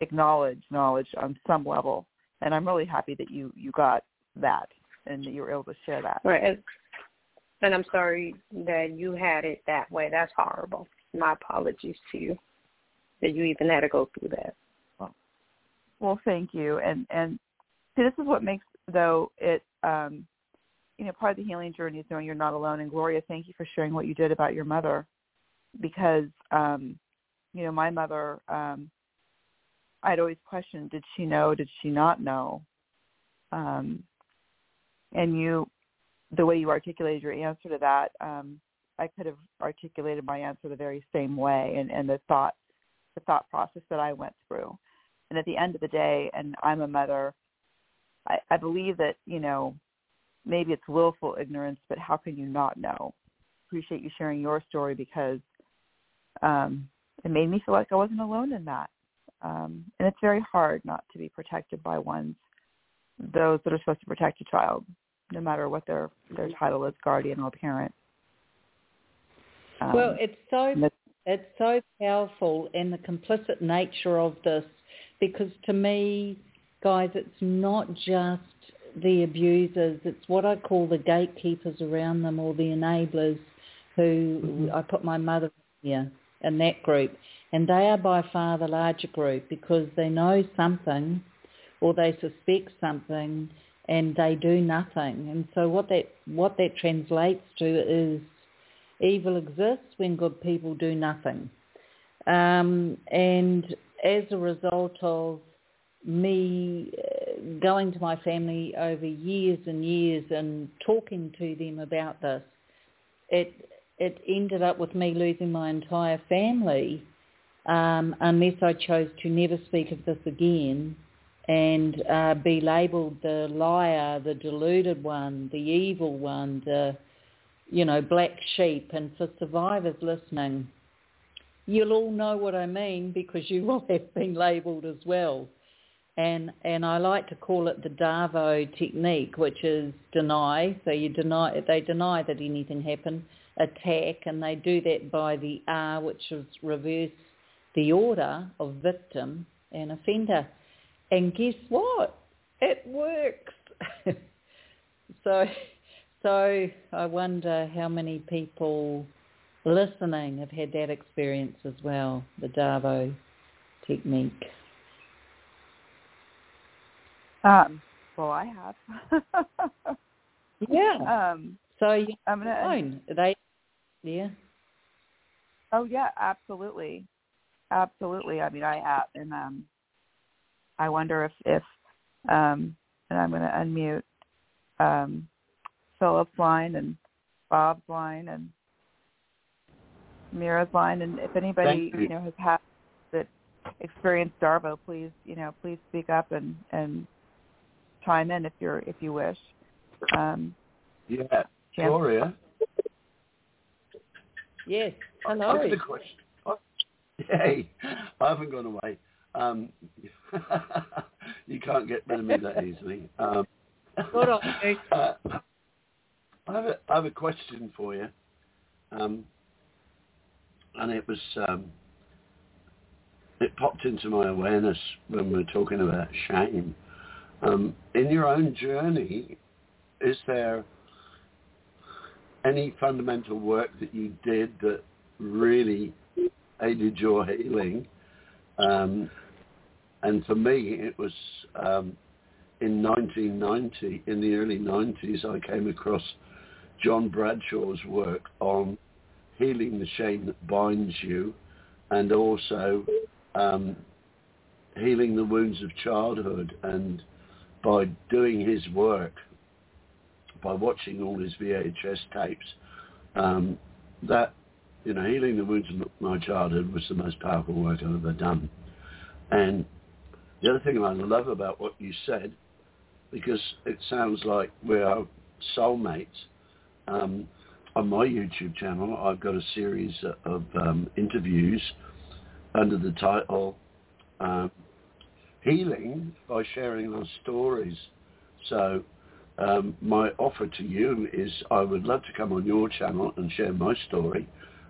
[SPEAKER 3] acknowledge knowledge on some level, and I'm really happy that you you got that and that you were able to share that.
[SPEAKER 1] Right, and, and I'm sorry that you had it that way. That's horrible. My apologies to you that you even had to go through that.
[SPEAKER 3] Well, well thank you, and and see, this is what makes though it um, you know, part of the healing journey is knowing you're not alone. And Gloria, thank you for sharing what you did about your mother, because um, you know, my mother, um, I'd always questioned, did she know? Did she not know? Um, and you, the way you articulated your answer to that, um, I could have articulated my answer the very same way, and, and the thought, the thought process that I went through. And at the end of the day, and I'm a mother, I, I believe that you know maybe it's willful ignorance, but how can you not know? Appreciate you sharing your story because um, it made me feel like I wasn't alone in that. Um, and it's very hard not to be protected by one's those that are supposed to protect a child, no matter what their their title is, guardian or parent.
[SPEAKER 4] Um, well, it's so it's so powerful and the complicit nature of this, because to me, guys, it's not just the abusers. It's what I call the gatekeepers around them or the enablers who mm-hmm. I put my mother here in that group. And they are by far the larger group because they know something or they suspect something and they do nothing. And so what that what that translates to is evil exists when good people do nothing. Um, and as a result of me uh, going to my family over years and years and talking to them about this, it it ended up with me losing my entire family um, unless I chose to never speak of this again and uh, be labelled the liar, the deluded one, the evil one, the you know black sheep. And for survivors listening, you'll all know what I mean because you will have been labelled as well and and I like to call it the Darvo technique, which is deny. So you deny they deny that anything happened, attack, and they do that by the R, which is reverse the order of victim and offender. And guess what? It works. so so I wonder how many people listening have had that experience as well, the Darvo technique.
[SPEAKER 3] Um, well, I have.
[SPEAKER 4] yeah.
[SPEAKER 3] Um,
[SPEAKER 4] so you
[SPEAKER 3] I'm gonna.
[SPEAKER 4] Phone. They. Yeah.
[SPEAKER 3] Oh yeah, absolutely, absolutely. I mean, I have, and um, I wonder if if um, and I'm going to unmute um, Philip's line and Bob's line and Mira's line, and if anybody
[SPEAKER 5] you.
[SPEAKER 3] you know has had that experienced Darvo, please you know please speak up and and chime in if you're if you wish. Um,
[SPEAKER 5] Yeah,
[SPEAKER 3] Jan-
[SPEAKER 5] Gloria.
[SPEAKER 4] Yes.
[SPEAKER 5] I've
[SPEAKER 4] Hello.
[SPEAKER 5] got a question. Oh, Hey, I haven't gone away. Um, you can't get rid of me that easily. Um,
[SPEAKER 4] Good on
[SPEAKER 5] uh, I have a, I have a question for you, um, and it was um, it popped into my awareness when we were talking about shame. Um, in your own journey, is there any fundamental work that you did that really aided your healing? Um, and for me, it was um, in 1990, in the early 90s, I came across John Bradshaw's work on healing the shame that binds you and also um, healing the wounds of childhood. And by doing his work, by watching all his VHS tapes, um, that, you know, healing the wounds of my childhood was the most powerful work I've ever done. And the other thing I love about what you said, because it sounds like we are soulmates, um, on my YouTube channel, I've got a series of um, interviews under the title um, Healing by Sharing Our Stories. So um, my offer to you is I would love to come on your channel and share my story,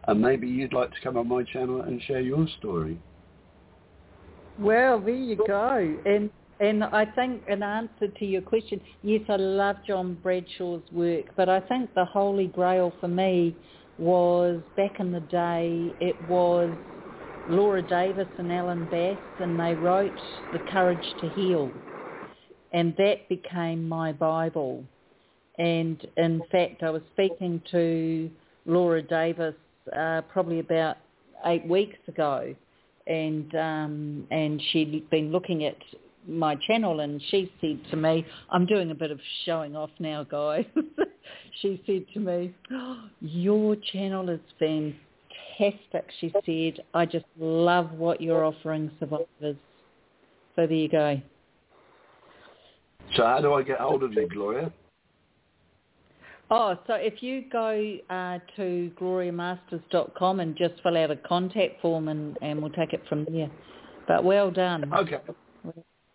[SPEAKER 5] and maybe you'd like to come on my channel and share your story.
[SPEAKER 4] Well, there you go. And and I think in answer to your question, yes, I love John Bradshaw's work, but I think the holy grail for me was back in the day. It was Laura Davis and Ellen Bass, and they wrote The Courage to Heal, and that became my Bible. And in fact, I was speaking to Laura Davis uh, probably about eight weeks ago, and um, and she'd been looking at my channel, and she said to me, "I'm doing a bit of showing off now, guys." she said to me, oh, "Your channel is fantastic." She said, "I just love what you're offering survivors." So there you go.
[SPEAKER 5] So how do I get hold of you, Gloria?
[SPEAKER 4] Oh, so if you go uh, to gloriamasters.com and just fill out a contact form and, and we'll take it from there. But well done.
[SPEAKER 5] Okay.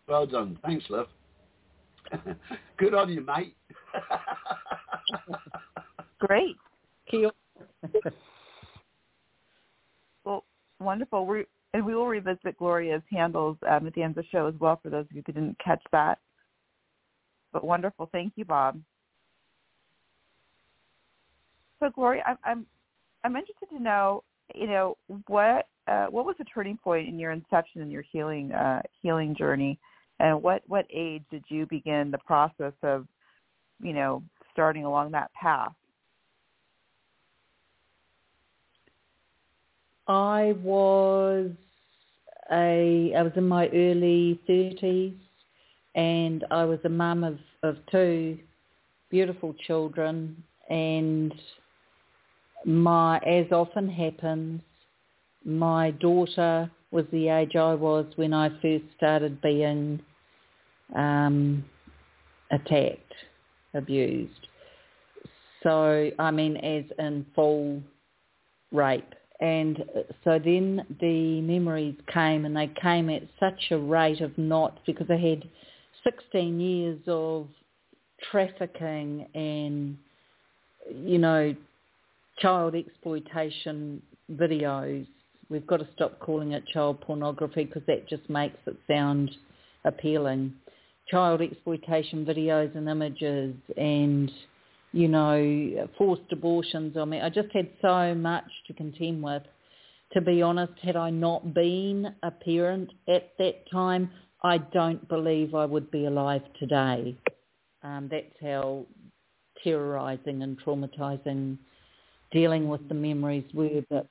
[SPEAKER 5] Well done. Thanks, love. Good on you, mate.
[SPEAKER 3] great.
[SPEAKER 4] Kia
[SPEAKER 3] Well, wonderful. We and we will revisit Gloria's handles um, at the end of the show as well for those of you who didn't catch that. But wonderful. Thank you, Bob. So, Gloria, I'm I'm, I'm interested to know, you know, what uh, what was the turning point in your inception in your healing uh, healing journey, and what what age did you begin the process of, you know, starting along that path?
[SPEAKER 4] I was a I was in my early thirties and I was a mum of, of two beautiful children and my as often happens, my daughter was the age I was when I first started being um, attacked, abused. So I mean as in full rape. And so then the memories came and they came at such a rate of knots because I had 16 years of trafficking and, you know, child exploitation videos. We've got to stop calling it child pornography because that just makes it sound appealing. Child exploitation videos and images and you know, forced abortions. I mean, I just had so much to contend with. To be honest, had I not been a parent at that time, I don't believe I would be alive today. Um, that's how terrorising and traumatising dealing with the memories were. But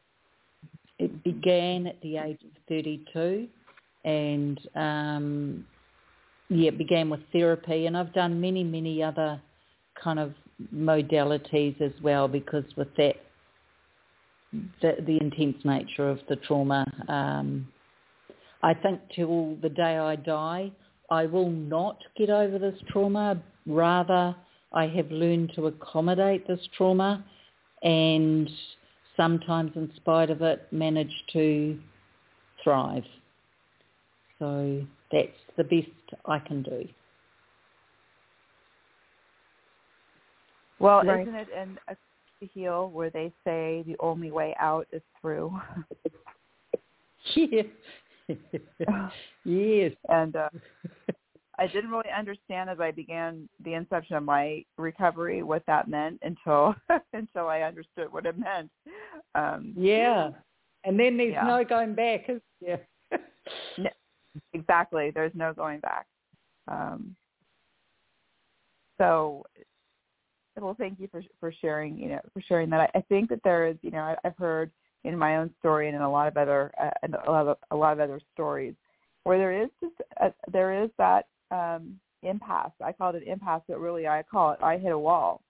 [SPEAKER 4] it began at the age of 32 and um, yeah, began with therapy, and I've done many, many other kind of modalities as well because with that, the, the intense nature of the trauma, um, I think till the day I die, I will not get over this trauma. Rather, I have learned to accommodate this trauma and sometimes in spite of it manage to thrive. So that's the best I can do.
[SPEAKER 3] Well,
[SPEAKER 1] Right.
[SPEAKER 3] isn't it in a to heal where they say the only way out is through?
[SPEAKER 4] Yeah. yes.
[SPEAKER 3] and uh, I didn't really understand as I began the inception of my recovery what that meant until until I understood what it meant. Um,
[SPEAKER 4] Yeah. And then there's
[SPEAKER 3] Yeah.
[SPEAKER 4] no going back, is there?
[SPEAKER 3] exactly. There's no going back. Um, so, well, thank you for for sharing. You know, for sharing that. I, I think that there is. You know, I, I've heard in my own story and in a lot of other uh, and a lot of a lot of other stories where there is just a, there is that um, impasse. I call it impasse, but really I call it I hit a wall,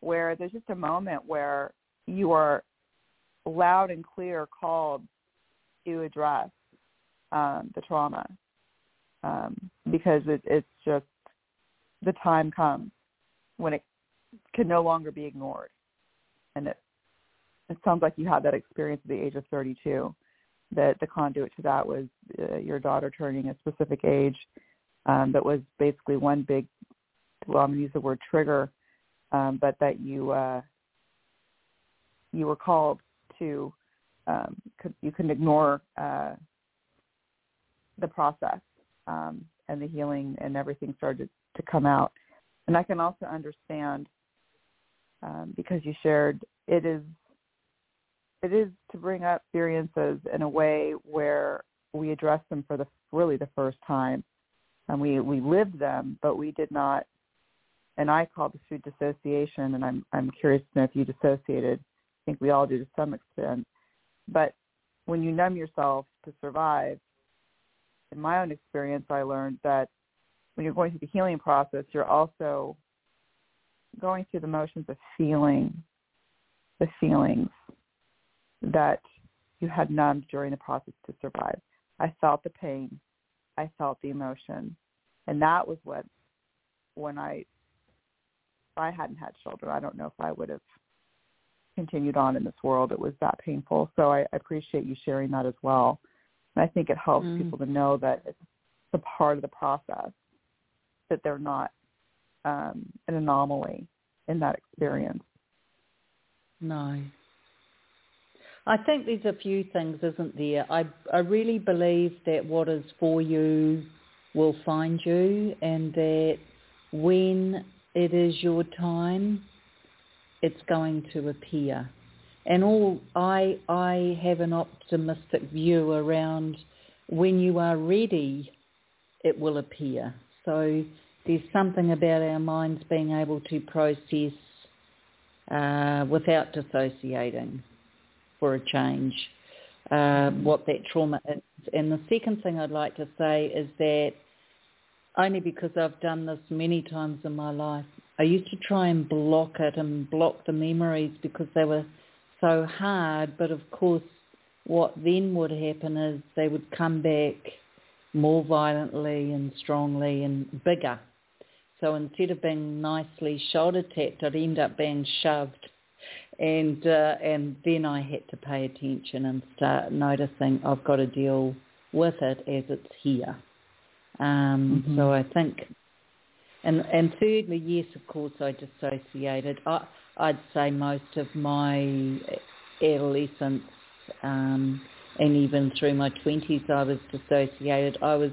[SPEAKER 3] where there's just a moment where you are loud and clear called to address um, the trauma um, because it, it's just the time comes when it can no longer be ignored, and it it sounds like you had that experience at the age of 32. That the conduit to that was uh, your daughter turning a specific age um, that was basically one big, well, I'm going to use the word trigger, um, but that you uh, you were called to, um, you couldn't ignore uh, the process um, and the healing and everything started to come out. And I can also understand um, because you shared it is it is to bring up experiences in a way where we address them for the really the first time and we we lived them but we did not and I call this through dissociation and I'm I'm curious to know if you dissociated I think we all do to some extent but when you numb yourself to survive in my own experience I learned that when you're going through the healing process you're also going through the motions of feeling the feelings that you had numbed during the process to survive. I felt the pain. I felt the emotion. And that was what when I if I hadn't had children, I don't know if I would have continued on in this world. It was that painful. So I, I appreciate you sharing that as well. And I think it helps
[SPEAKER 4] Mm.
[SPEAKER 3] people to know that it's a part of the process, that they're not um, an anomaly in that experience.
[SPEAKER 4] No. I think there's a few things, isn't there? I I really believe that what is for you will find you and that when it is your time, it's going to appear. And all I I have an optimistic view around when you are ready, it will appear. So there's something about our minds being able to process uh, without dissociating for a change, uh, what that trauma is. And the second thing I'd like to say is that only because I've done this many times in my life, I used to try and block it and block the memories because they were so hard. But of course, what then would happen is they would come back more violently and strongly and bigger. So instead of being nicely shoulder tapped, I'd end up being shoved and uh, and then I had to pay attention and start noticing I've got to deal with it as it's here. Um,
[SPEAKER 3] Mhm.
[SPEAKER 4] So I think, and and thirdly, yes, of course, I dissociated. I, I'd say most of my adolescence um, and even through my twenties, I was dissociated. I was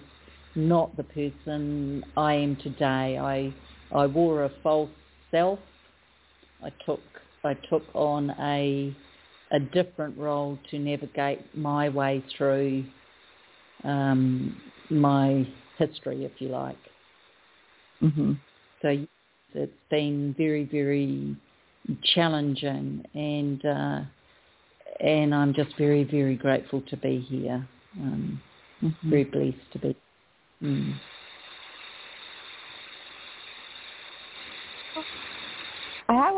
[SPEAKER 4] not the person I am today. I I wore a false self. I took I took on a a different role to navigate my way through um, my history, if you like.
[SPEAKER 3] Mm-hmm.
[SPEAKER 4] So it's been very very challenging, and uh, and I'm just very very grateful to be here. Um,
[SPEAKER 3] Mm-hmm.
[SPEAKER 4] Very blessed to be. Mm.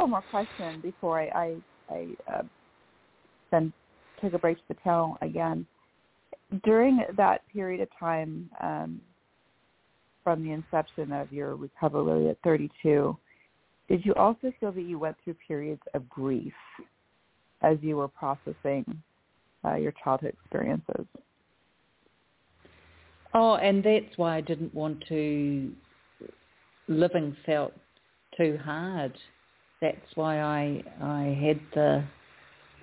[SPEAKER 3] One more question before I I, I uh, then take a break to the panel again. During that period of time um, from the inception of your recovery at 32, did you also feel that you went through periods of grief as you were processing uh, your childhood experiences?
[SPEAKER 4] Oh, and that's why I didn't want to. Living felt too hard. That's why I I had the,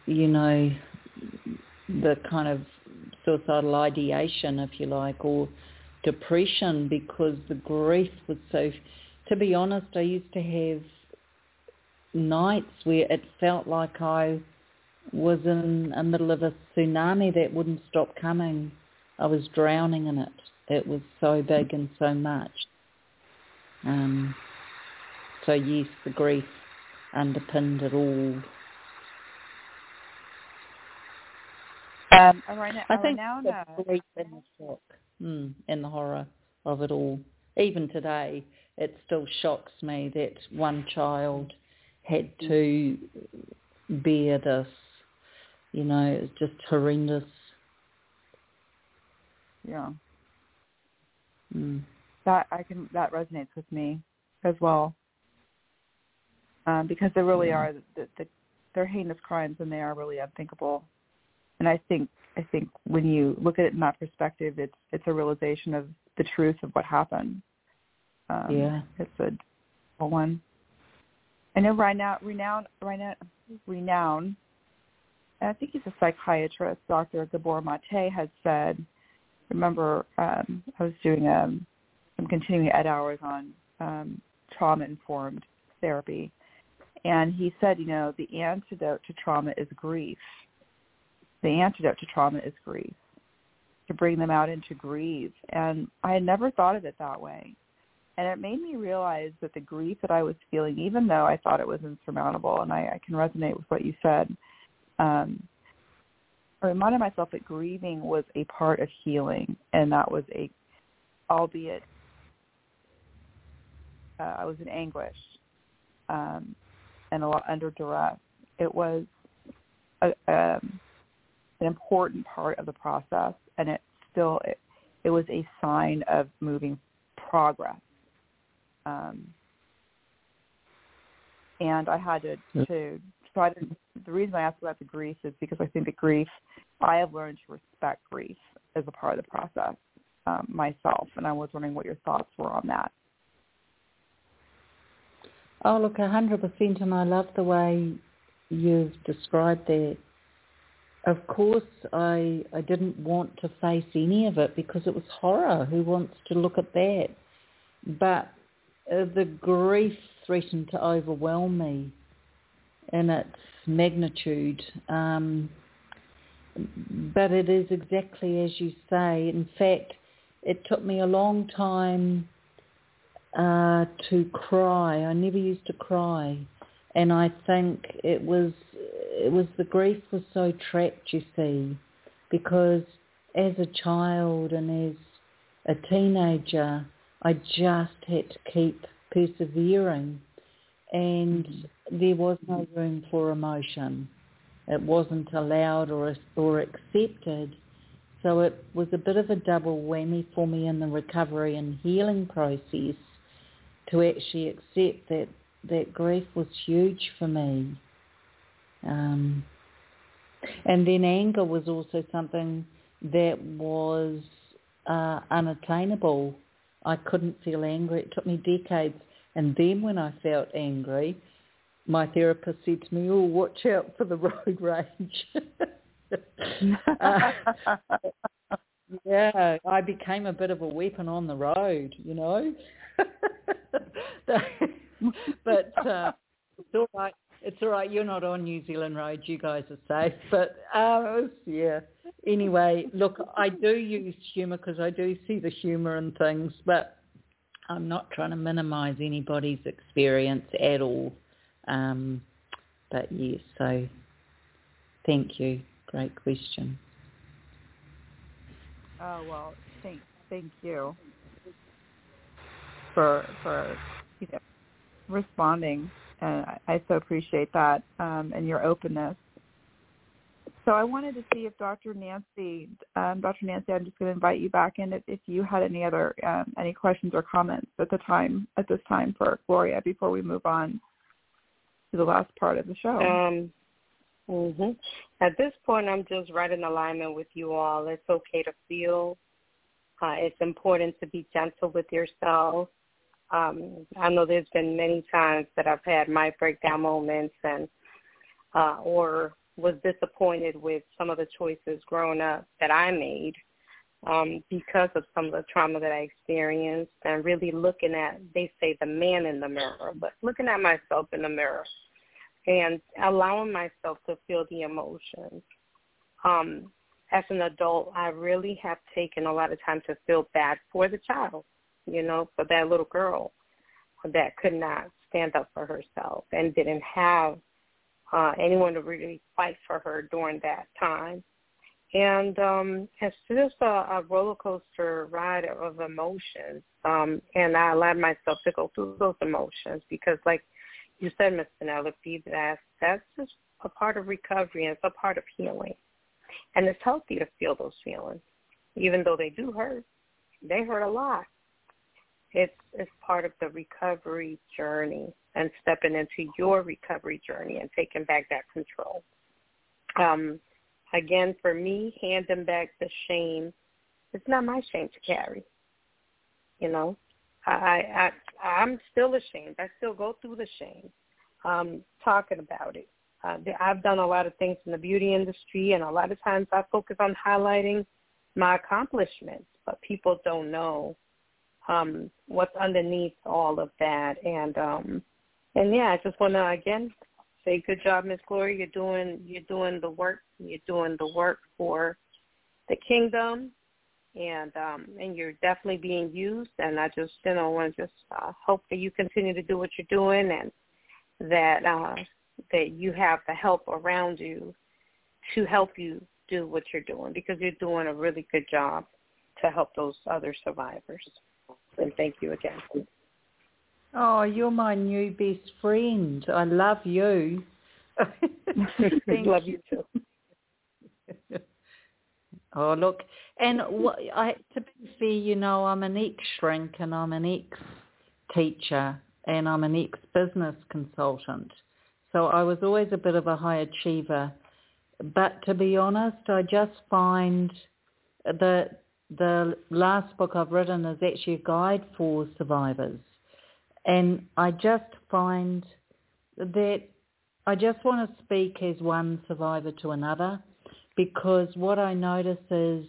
[SPEAKER 4] you know, the kind of suicidal ideation, if you like, or depression because the grief was so. To be honest, I used to have nights where it felt like I was in the middle of a tsunami that wouldn't stop coming. I was drowning in it. It was so big and so much. Um, so yes, the grief underpinned it all.
[SPEAKER 3] Um, now,
[SPEAKER 4] I think
[SPEAKER 3] now,
[SPEAKER 4] the grief and the shock mm, and the horror of it all. Even today, it still shocks me that one child had to bear this. You know, it's just horrendous.
[SPEAKER 3] Yeah.
[SPEAKER 4] Mm.
[SPEAKER 3] That I can that resonates with me as well. Um, because they really are the, the, they're heinous crimes and they are really unthinkable. And I think I think when you look at it in that perspective, it's it's a realization of the truth of what happened. Um,
[SPEAKER 4] Yeah.
[SPEAKER 3] it's a one. I know renown renown renown renown. I think he's a psychiatrist. Dr. Gabor Mate has said. Remember, um, I was doing um, some continuing ed hours on um, trauma informed therapy, and he said, you know, the antidote to trauma is grief the antidote to trauma is grief, to bring them out and to grieve. And I had never thought of it that way. And it made me realize that the grief that I was feeling, even though I thought it was insurmountable, and I, I can resonate with what you said, um, I reminded myself that grieving was a part of healing, and that was a, albeit uh, I was in anguish um, and a lot under duress. It was a, um, an important part of the process, and it still it, it was a sign of moving progress. Um, and I had to to try to. The reason I asked about the grief is because I think that grief, I have learned to respect grief as a part of the process um, myself, and I was wondering what your thoughts were on that.
[SPEAKER 4] Oh, look, a hundred percent, and I love the way you've described that. Of course, I I didn't want to face any of it because it was horror. Who wants to look at that? But uh, the grief threatened to overwhelm me in its magnitude. Um, but it is exactly as you say. In fact, it took me a long time uh, to cry. I never used to cry, and I think it was it was the grief was so trapped. You see, because as a child and as a teenager, I just had to keep persevering, and there was no room for emotion. It wasn't allowed or or accepted. So it was a bit of a double whammy for me in the recovery and healing process to actually accept that that grief was huge for me. Um, and then anger was also something that was uh, unattainable. I couldn't feel angry. It took me decades. And then when I felt angry, my therapist said to me, oh, watch out for the road rage. uh, yeah, I became a bit of a weapon on the road, you know. but uh, it's all right. It's all right. You're not on New Zealand roads. You guys are safe. But uh, yeah. Anyway, look, I do use humour because I do see the humour in things, but I'm not trying to minimise anybody's experience at all. Um, but yes, so thank you. Great question.
[SPEAKER 3] Oh well, thank thank you for for you know responding and I, I so appreciate that um, and your openness. So I wanted to see if Dr. Nancy, um, Dr. Nancy, I'm just going to invite you back in if, if you had any other um, any questions or comments at the time at this time for Gloria before we move on to the last part of the show.
[SPEAKER 1] Um, hmm At this point, I'm just right in alignment with you all. It's okay to feel. Uh, it's important to be gentle with yourself. Um, I know there's been many times that I've had my breakdown moments and uh, or was disappointed with some of the choices growing up that I made um, because of some of the trauma that I experienced and really looking at, they say the man in the mirror, but looking at myself in the mirror and allowing myself to feel the emotions. Um, as an adult, I really have taken a lot of time to feel bad for the child, you know, for that little girl that could not stand up for herself and didn't have uh, anyone to really fight for her during that time. And um, it's just a, a roller coaster ride of emotions. Um, and I allowed myself to go through those emotions because, like you said, Miss Penelope, that that's just a part of recovery and it's a part of healing. And it's healthy to feel those feelings, even though they do hurt. They hurt a lot. It's it's part of the recovery journey and stepping into your recovery journey and taking back that control. Um, again, for me, handing back the shame, it's not my shame to carry. You know, I, I I'm still ashamed. I still go through the shame. Um, talking about it. Uh, I've done a lot of things in the beauty industry, and a lot of times I focus on highlighting my accomplishments, but people don't know um, what's underneath all of that. And um, and yeah, I just want to again say good job, Miss Gloria. You're doing you're doing the work. You're doing the work for the kingdom, and um, and you're definitely being used. And I just you know want to just uh, hope that you continue to do what you're doing, and that uh, that you have the help around you to help you do what you're doing because you're doing a really good job to help those other survivors. And thank you again.
[SPEAKER 4] Oh, you're my new best friend. I love you.
[SPEAKER 1] love you too.
[SPEAKER 4] oh, look, and what, I, to be fair, you know, I'm an ex-shrink and I'm an ex-teacher and I'm an ex-business consultant. So I was always a bit of a high achiever. But to be honest, I just find that the last book I've written is actually a guide for survivors. And I just find that I just want to speak as one survivor to another because what I notice is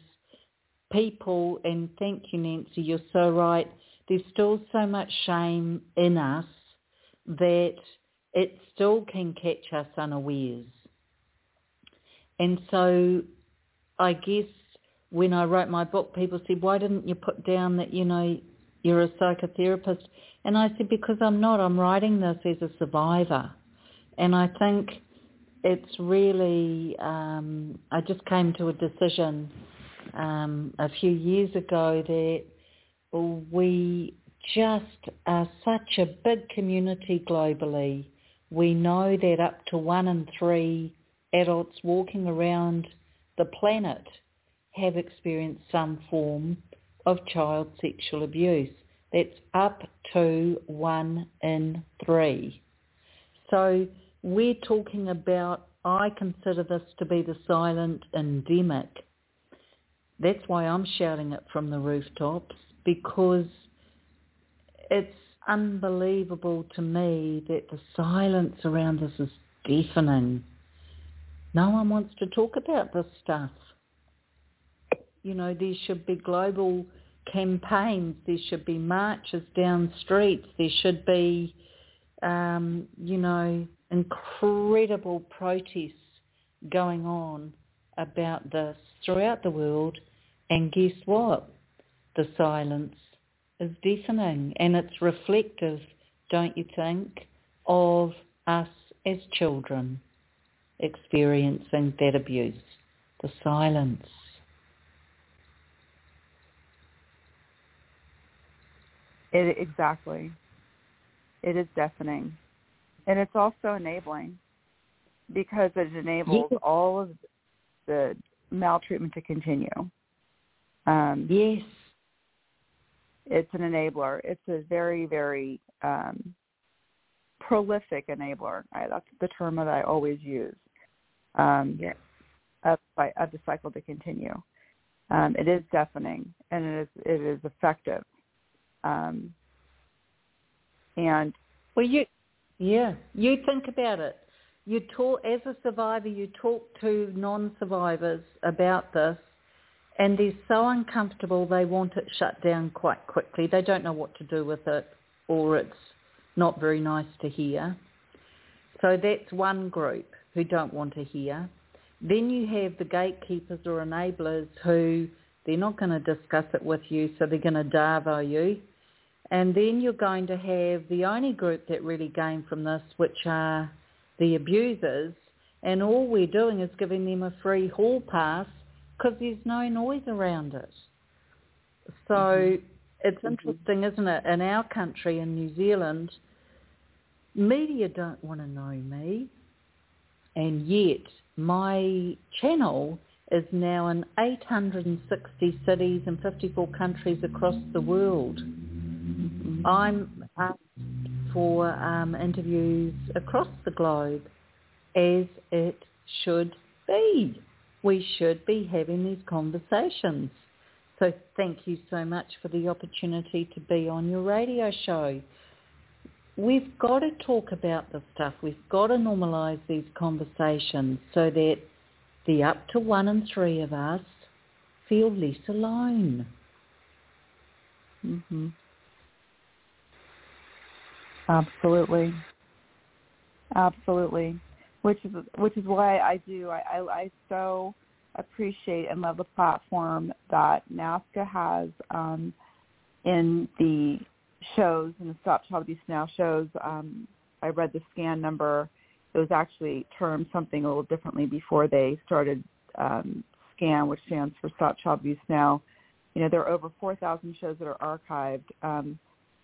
[SPEAKER 4] people, and thank you Nancy, you're so right, there's still so much shame in us that it still can catch us unawares. And so I guess when I wrote my book, people said, why didn't you put down that, you know, you're a psychotherapist? And I said, because I'm not. I'm writing this as a survivor. And I think it's really, um, I just came to a decision um, a few years ago that we just are such a big community globally. We know that up to one in three adults walking around the planet have experienced some form of child sexual abuse. That's up to one in three. So we're talking about, I consider this to be the silent endemic. That's why I'm shouting it from the rooftops because it's unbelievable to me that the silence around this is deafening. No one wants to talk about this stuff. You know, there should be global campaigns. There should be marches down streets. There should be, um, you know, incredible protests going on about this throughout the world. And guess what? The silence is deafening and it's reflective, don't you think, of us as children experiencing that abuse, the silence.
[SPEAKER 3] It exactly. It is deafening. and it's also enabling because it enables
[SPEAKER 4] Yes.
[SPEAKER 3] all of the maltreatment to continue. Um,
[SPEAKER 4] Yes.
[SPEAKER 3] it's an enabler. It's a very, very um, prolific enabler. I, that's the term that I always use. Um,
[SPEAKER 1] Yeah.
[SPEAKER 3] of, of the cycle to continue. Um, it is deafening and it is it is effective. Um, and
[SPEAKER 4] Well, you, yeah, you think about it. You talk as a survivor. You talk to non-survivors about this, and they're so uncomfortable. They want it shut down quite quickly. They don't know what to do with it, or it's not very nice to hear. So that's one group who don't want to hear. Then you have the gatekeepers or enablers who they're not going to discuss it with you, so they're going to darvo you. And then you're going to have the only group that really gain from this, which are the abusers. And all we're doing is giving them a free hall pass because there's no noise around it. So mm-hmm. it's mm-hmm. interesting, isn't it? In our country, in New Zealand, media don't want to know me. And yet my channel is now in 860 cities and 54 countries across the world. I'm asked for um, interviews across the globe as it should be. We should be having these conversations. So thank you so much for the opportunity to be on your radio show. We've got to talk about this stuff. We've got to normalise these conversations so that the up to one in three of us feel less alone.
[SPEAKER 3] hmm absolutely, absolutely, which is which is why I do. I, I, I so appreciate and love the platform that NAASCA has um, in the shows in the Stop Child Abuse Now shows. Um, I read the scan number. It was actually termed something a little differently before they started um, SCAN, which stands for Stop Child Abuse Now. You know, there are over 4,000 shows that are archived. Um,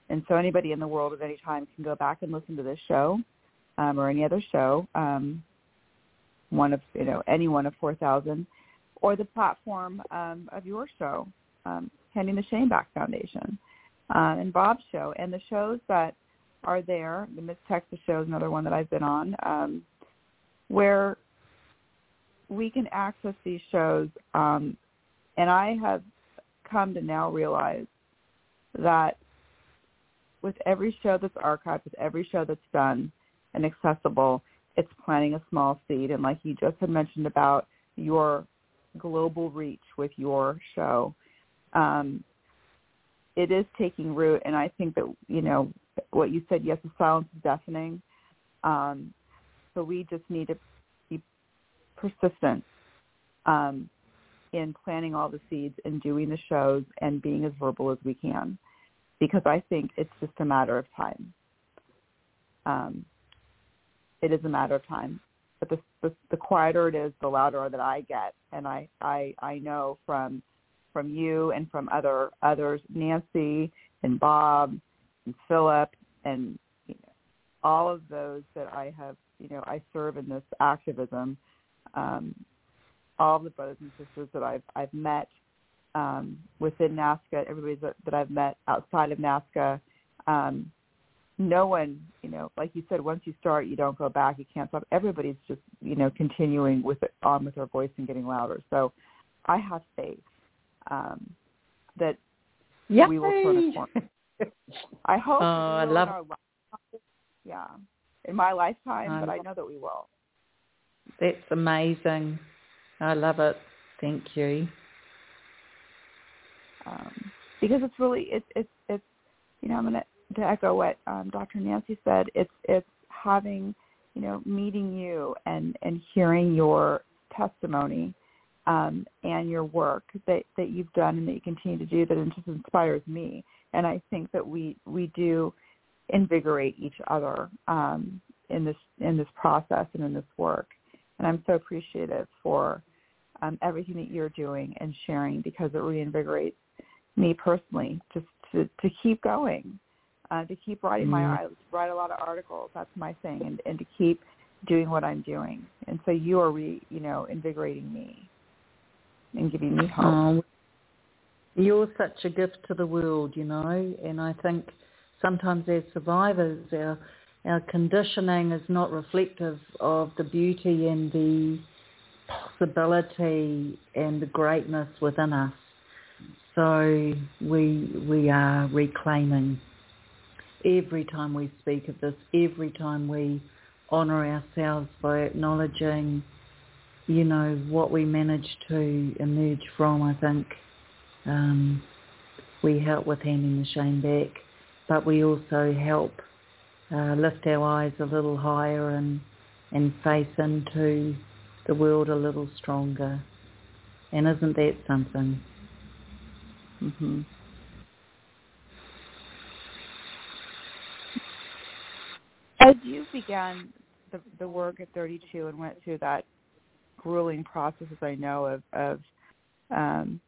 [SPEAKER 3] and so anybody in the world at any time can go back and listen to this show um, or any other show, um, one of, you know, any one of 4,000, or the platform um, of your show, um, Handing the Shame Back Foundation uh, and Bob's show. And the shows that are there, the Miss Texas show is another one that I've been on, um, where we can access these shows. Um, and I have come to now realize that with every show that's archived, with every show that's done and accessible, it's planting a small seed. And like you just had mentioned about your global reach with your show, um, it is taking root. And I think that, you know, what you said, yes, the silence is deafening. Um, so we just need to be persistent um, in planting all the seeds and doing the shows and being as verbal as we can because I think it's just a matter of time. Um, it is a matter of time. But the, the the quieter it is, the louder that I get, and I I I know from from you and from other others, Nancy and Bob and Philip and you know, all of those that I have, you know, I serve in this activism. Um, all the brothers and sisters that I've I've met um, within NAASCA, everybody that, that I've met outside of NAASCA, um, no one, you know, like you said, once you start, you don't go back. You can't stop. Everybody's just, you know, continuing with it, on with their voice and getting louder. So I have faith um, that
[SPEAKER 4] Yay!
[SPEAKER 3] we will turn a corner. I hope.
[SPEAKER 4] Oh, I love-
[SPEAKER 3] in. Yeah, in my lifetime,
[SPEAKER 4] I
[SPEAKER 3] but I know that we will.
[SPEAKER 4] That's amazing. I love it. Thank you.
[SPEAKER 3] Um, because it's really it's it's you know I'm gonna to echo what um, Dr. Nancy said. It's it's having you know meeting you and and hearing your testimony um, and your work that that you've done and that you continue to do that just inspires me. And I think that we we do invigorate each other um, in this in this process and in this work. And I'm so appreciative for um, everything that you're doing and sharing because it reinvigorates me personally just to, to keep going uh, to keep writing my I write a lot of articles. That's my thing, and and to keep doing what I'm doing. And so you are, re, you know, invigorating me and giving me hope.
[SPEAKER 4] Oh, you're such a gift to the world, you know, and I think sometimes as survivors, our our conditioning is not reflective of the beauty and the possibility and the greatness within us. So we we are reclaiming every time we speak of this, every time we honour ourselves by acknowledging, you know, what we managed to emerge from. I think um, we help with handing the shame back, but we also help uh, lift our eyes a little higher and and face into the world a little stronger. And isn't that something?
[SPEAKER 3] Hmm As you began the, the work at 32 and went through that grueling process, as I know, of, of um,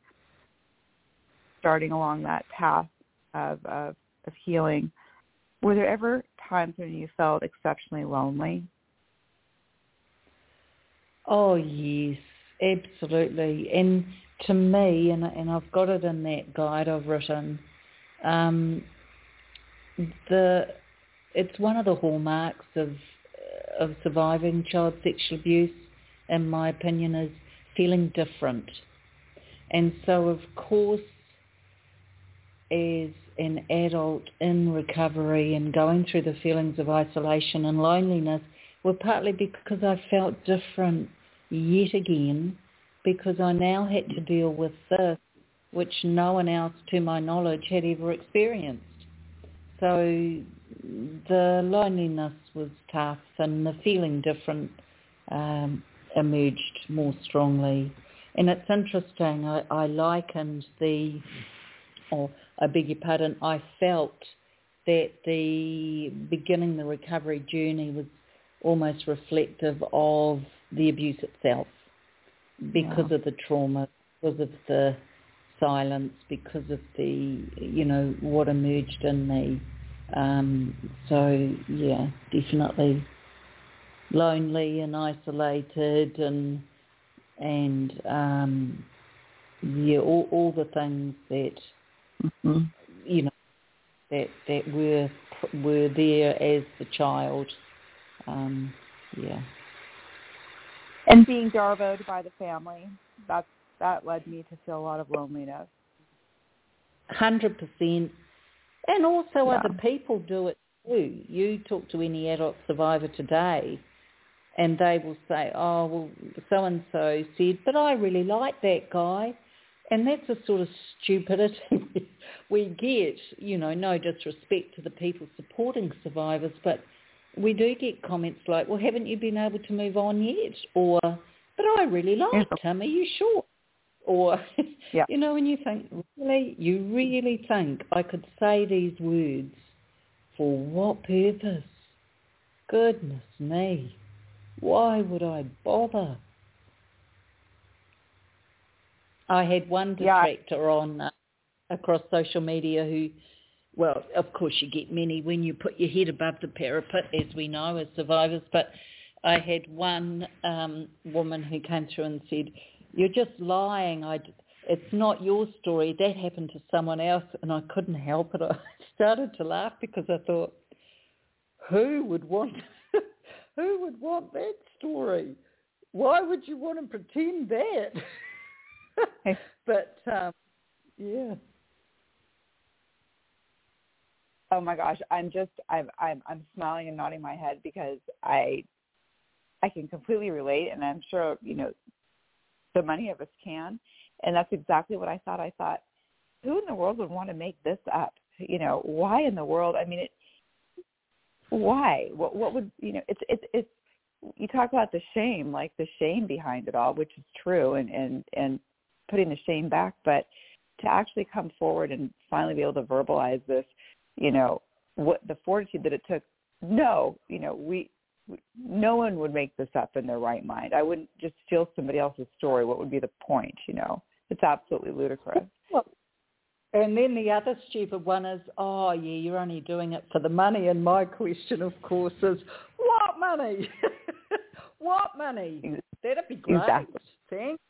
[SPEAKER 3] starting along that path of, of, of healing, were there ever times when you felt exceptionally lonely?
[SPEAKER 4] Oh yes, absolutely. And to me, and and I've got it in that guide I've written, um, the it's one of the hallmarks of of surviving child sexual abuse, in my opinion, is feeling different. And so, of course, as an adult in recovery and going through the feelings of isolation and loneliness were partly because I felt different yet again because I now had to deal with this, which no one else, to my knowledge, had ever experienced. So the loneliness was tough and the feeling different um, emerged more strongly. And it's interesting, I, I likened the, or I beg your pardon, I felt that the beginning the recovery journey was almost reflective of the abuse itself because
[SPEAKER 3] Yeah.
[SPEAKER 4] of the trauma, because of the silence, because of the, you know, what emerged in me. Um, so, yeah, definitely lonely and isolated and, and um, yeah, all, all the things that,
[SPEAKER 3] hmm
[SPEAKER 4] you know, that, that were, were there as the child. Um, yeah.
[SPEAKER 3] And being darvoed by the family, that that led me to feel a lot of loneliness.
[SPEAKER 4] Hundred percent, and also
[SPEAKER 3] Yeah.
[SPEAKER 4] other people do it too. You talk to any adult survivor today, and they will say, "Oh, well, so and so said, but I really like that guy," and that's the sort of stupidity we get. You know, no disrespect to the people supporting survivors, but we do get comments like, "Well, haven't you been able to move on yet?" Or, "But I really liked him. Are you sure?" Or,
[SPEAKER 3] Yeah.
[SPEAKER 4] you know, when you think, really, you really think I could say these words for what purpose? Goodness me. Why would I bother? I had one
[SPEAKER 3] Yeah.
[SPEAKER 4] detractor on uh, across social media who, well, of course you get many when you put your head above the parapet, as we know as survivors, but I had one um, woman who came through and said, you're just lying. I, it's not your story. That happened to someone else, and I couldn't help it. I started to laugh because I thought, who would want, who would want that story? Why would you want to pretend that? but um, yeah,
[SPEAKER 3] Oh my gosh, I'm just I'm I'm I'm smiling and nodding my head because I I can completely relate and I'm sure, you know, so many of us can. And that's exactly what I thought. I thought, who in the world would want to make this up? You know, why in the world? I mean, it why? What what would, you know, it's it's it's you talk about the shame, like the shame behind it all, which is true and and and putting the shame back, but to actually come forward and finally be able to verbalize this you know what the fortitude that it took no you know we, we no one would make this up in their right mind i wouldn't just steal somebody else's story what would be the point you know it's absolutely ludicrous
[SPEAKER 4] Well, And then the other stupid one is, oh yeah, you're only doing it for the money. And my question, of course, is, what money? what money? That'd be great.
[SPEAKER 3] Exactly.
[SPEAKER 4] Thanks.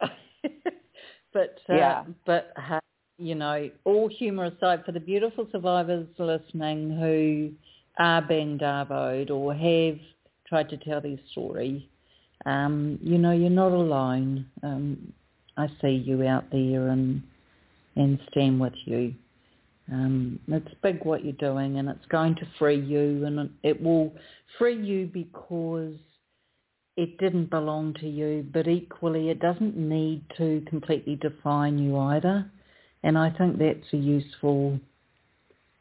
[SPEAKER 4] but uh,
[SPEAKER 3] Yeah.
[SPEAKER 4] but uh, you know, all humour aside, for the beautiful survivors listening who are being darvoed or have tried to tell their story, um, you know, you're not alone. Um, I see you out there and and stand with you. Um, it's big what you're doing, and it's going to free you, and it will free you because it didn't belong to you, but equally it doesn't need to completely define you either. And I think that's a useful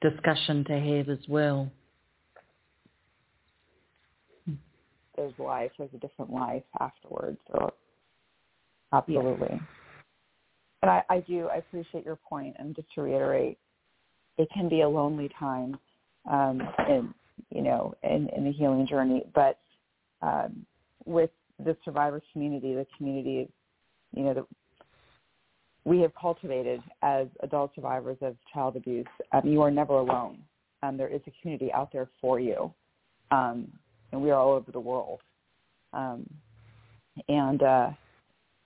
[SPEAKER 4] discussion to have as well.
[SPEAKER 3] There's life. There's a different life afterwards. So absolutely. And I, I do. I appreciate your point. And just to reiterate, it can be a lonely time, um, in you know, in, in the healing journey. But um, with the survivor community, the community, you know, that we have cultivated as adult survivors of child abuse, um, you are never alone. Um, there is a community out there for you, um, and we are all over the world. Um, and uh,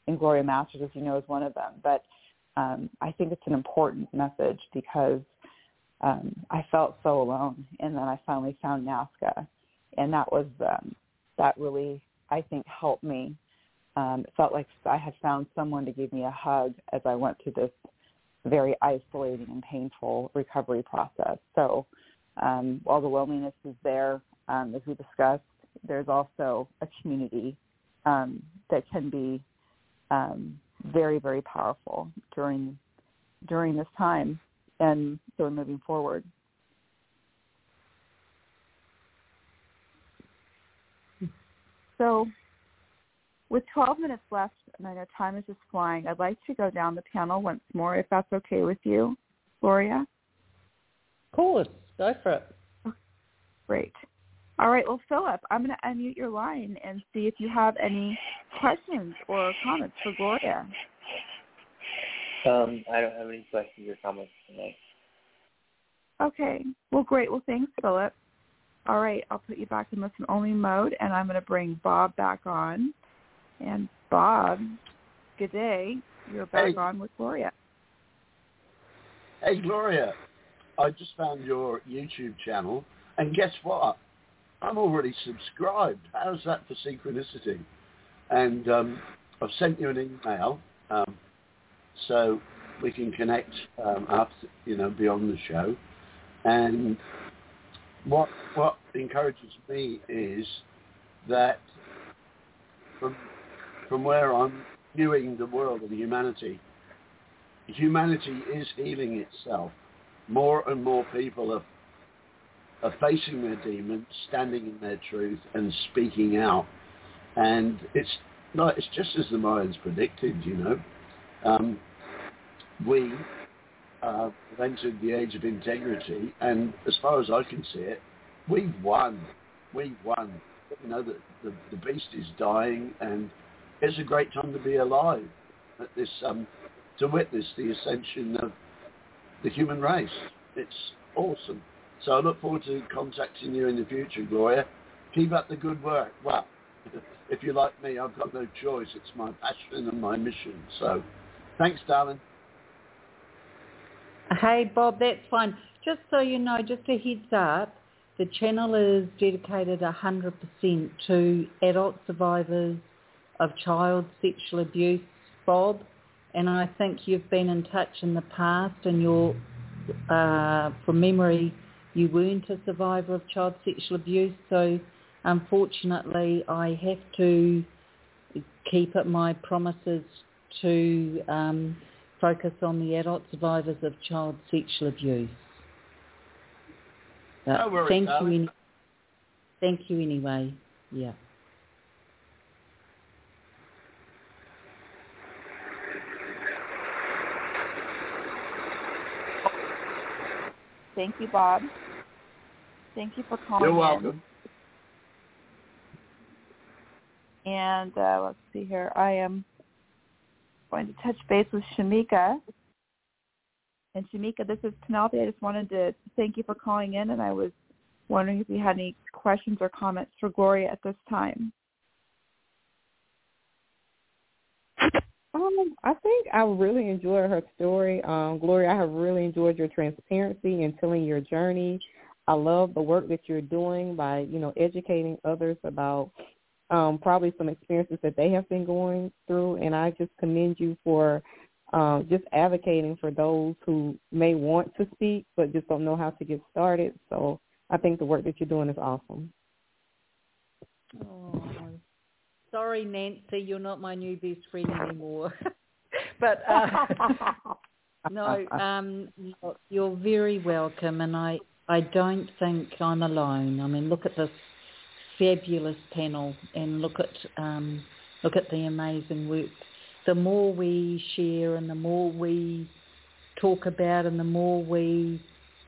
[SPEAKER 3] and Gloria Masters, as you know, is one of them. But um, I think it's an important message because um, I felt so alone, and then I finally found NAASCA, and that was that really I think helped me. Um, it felt like I had found someone to give me a hug as I went through this very isolating and painful recovery process. So um, while the loneliness is there, um, as we discussed, there's also a community um, that can be um, very, very powerful during during this time and so moving forward. So with 12 minutes left, and I know time is just flying, I'd like to go down the panel once more, if that's okay with you, Gloria.
[SPEAKER 4] Of course, go for it.
[SPEAKER 3] Great. All right. Well, Philip, I'm going to unmute your line and see if you have any questions or comments for Gloria.
[SPEAKER 7] Um, I don't have any questions or comments tonight.
[SPEAKER 3] Okay. Well, great. Well, thanks, Philip. All right. I'll put you back in listen only mode, and I'm going to bring Bob back on. And Bob, good day. You're back
[SPEAKER 5] Hey.
[SPEAKER 3] on with Gloria.
[SPEAKER 5] Hey, Gloria, I just found your YouTube channel, and guess what? I'm already subscribed. How's that for synchronicity? And um, I've sent you an email um, so we can connect um, after, you know, beyond the show. And what what encourages me is that from from where I'm viewing the world and humanity, humanity is healing itself. More and more people are are facing their demons, standing in their truth, and speaking out. And it's not. It's just as the Mayans predicted. You know, um, we uh, have entered the age of integrity, and as far as I can see it, we've won. We've won. You know, the, the, the beast is dying, and it's a great time to be alive at this um, to witness the ascension of the human race. It's awesome. So I look forward to contacting you in the future, Gloria. Keep up the good work. Well, if you're like me, I've got no choice. It's my passion and my mission. So thanks, darling.
[SPEAKER 4] Hey Bob, that's fine. Just so you know, just a heads up, the channel is dedicated 100% to adult survivors of child sexual abuse, Bob. And I think you've been in touch in the past and you're, uh, from memory, you weren't a survivor of child sexual abuse. So unfortunately, I have to keep it my promises to um, focus on the adult survivors of child sexual abuse. But
[SPEAKER 5] No worries,
[SPEAKER 4] thank you. Any- thank you anyway. Yeah.
[SPEAKER 3] Thank you, Bob. Thank you for calling
[SPEAKER 5] You're
[SPEAKER 3] in.
[SPEAKER 5] welcome.
[SPEAKER 3] And uh, let's see here. I am going to touch base with Shamika And Shamika, this is Penelope. I just wanted to thank you for calling in, and I was wondering if you had any questions or comments for Gloria at this time.
[SPEAKER 6] Um, I think I really enjoyed her story. Um, Gloria, I have really enjoyed your transparency and telling your journey. I love the work that you're doing by, you know, educating others about um, probably some experiences that they have been going through. And I just commend you for um, just advocating for those who may want to speak but just don't know how to get started. So I think the work that you're doing is awesome.
[SPEAKER 4] Oh, sorry, Nancy, you're not my new best friend anymore. but uh, no, um, you're very welcome, and I I don't think I'm alone. I mean, look at this fabulous panel, and look at um, look at the amazing work. The more we share, and the more we talk about, and the more we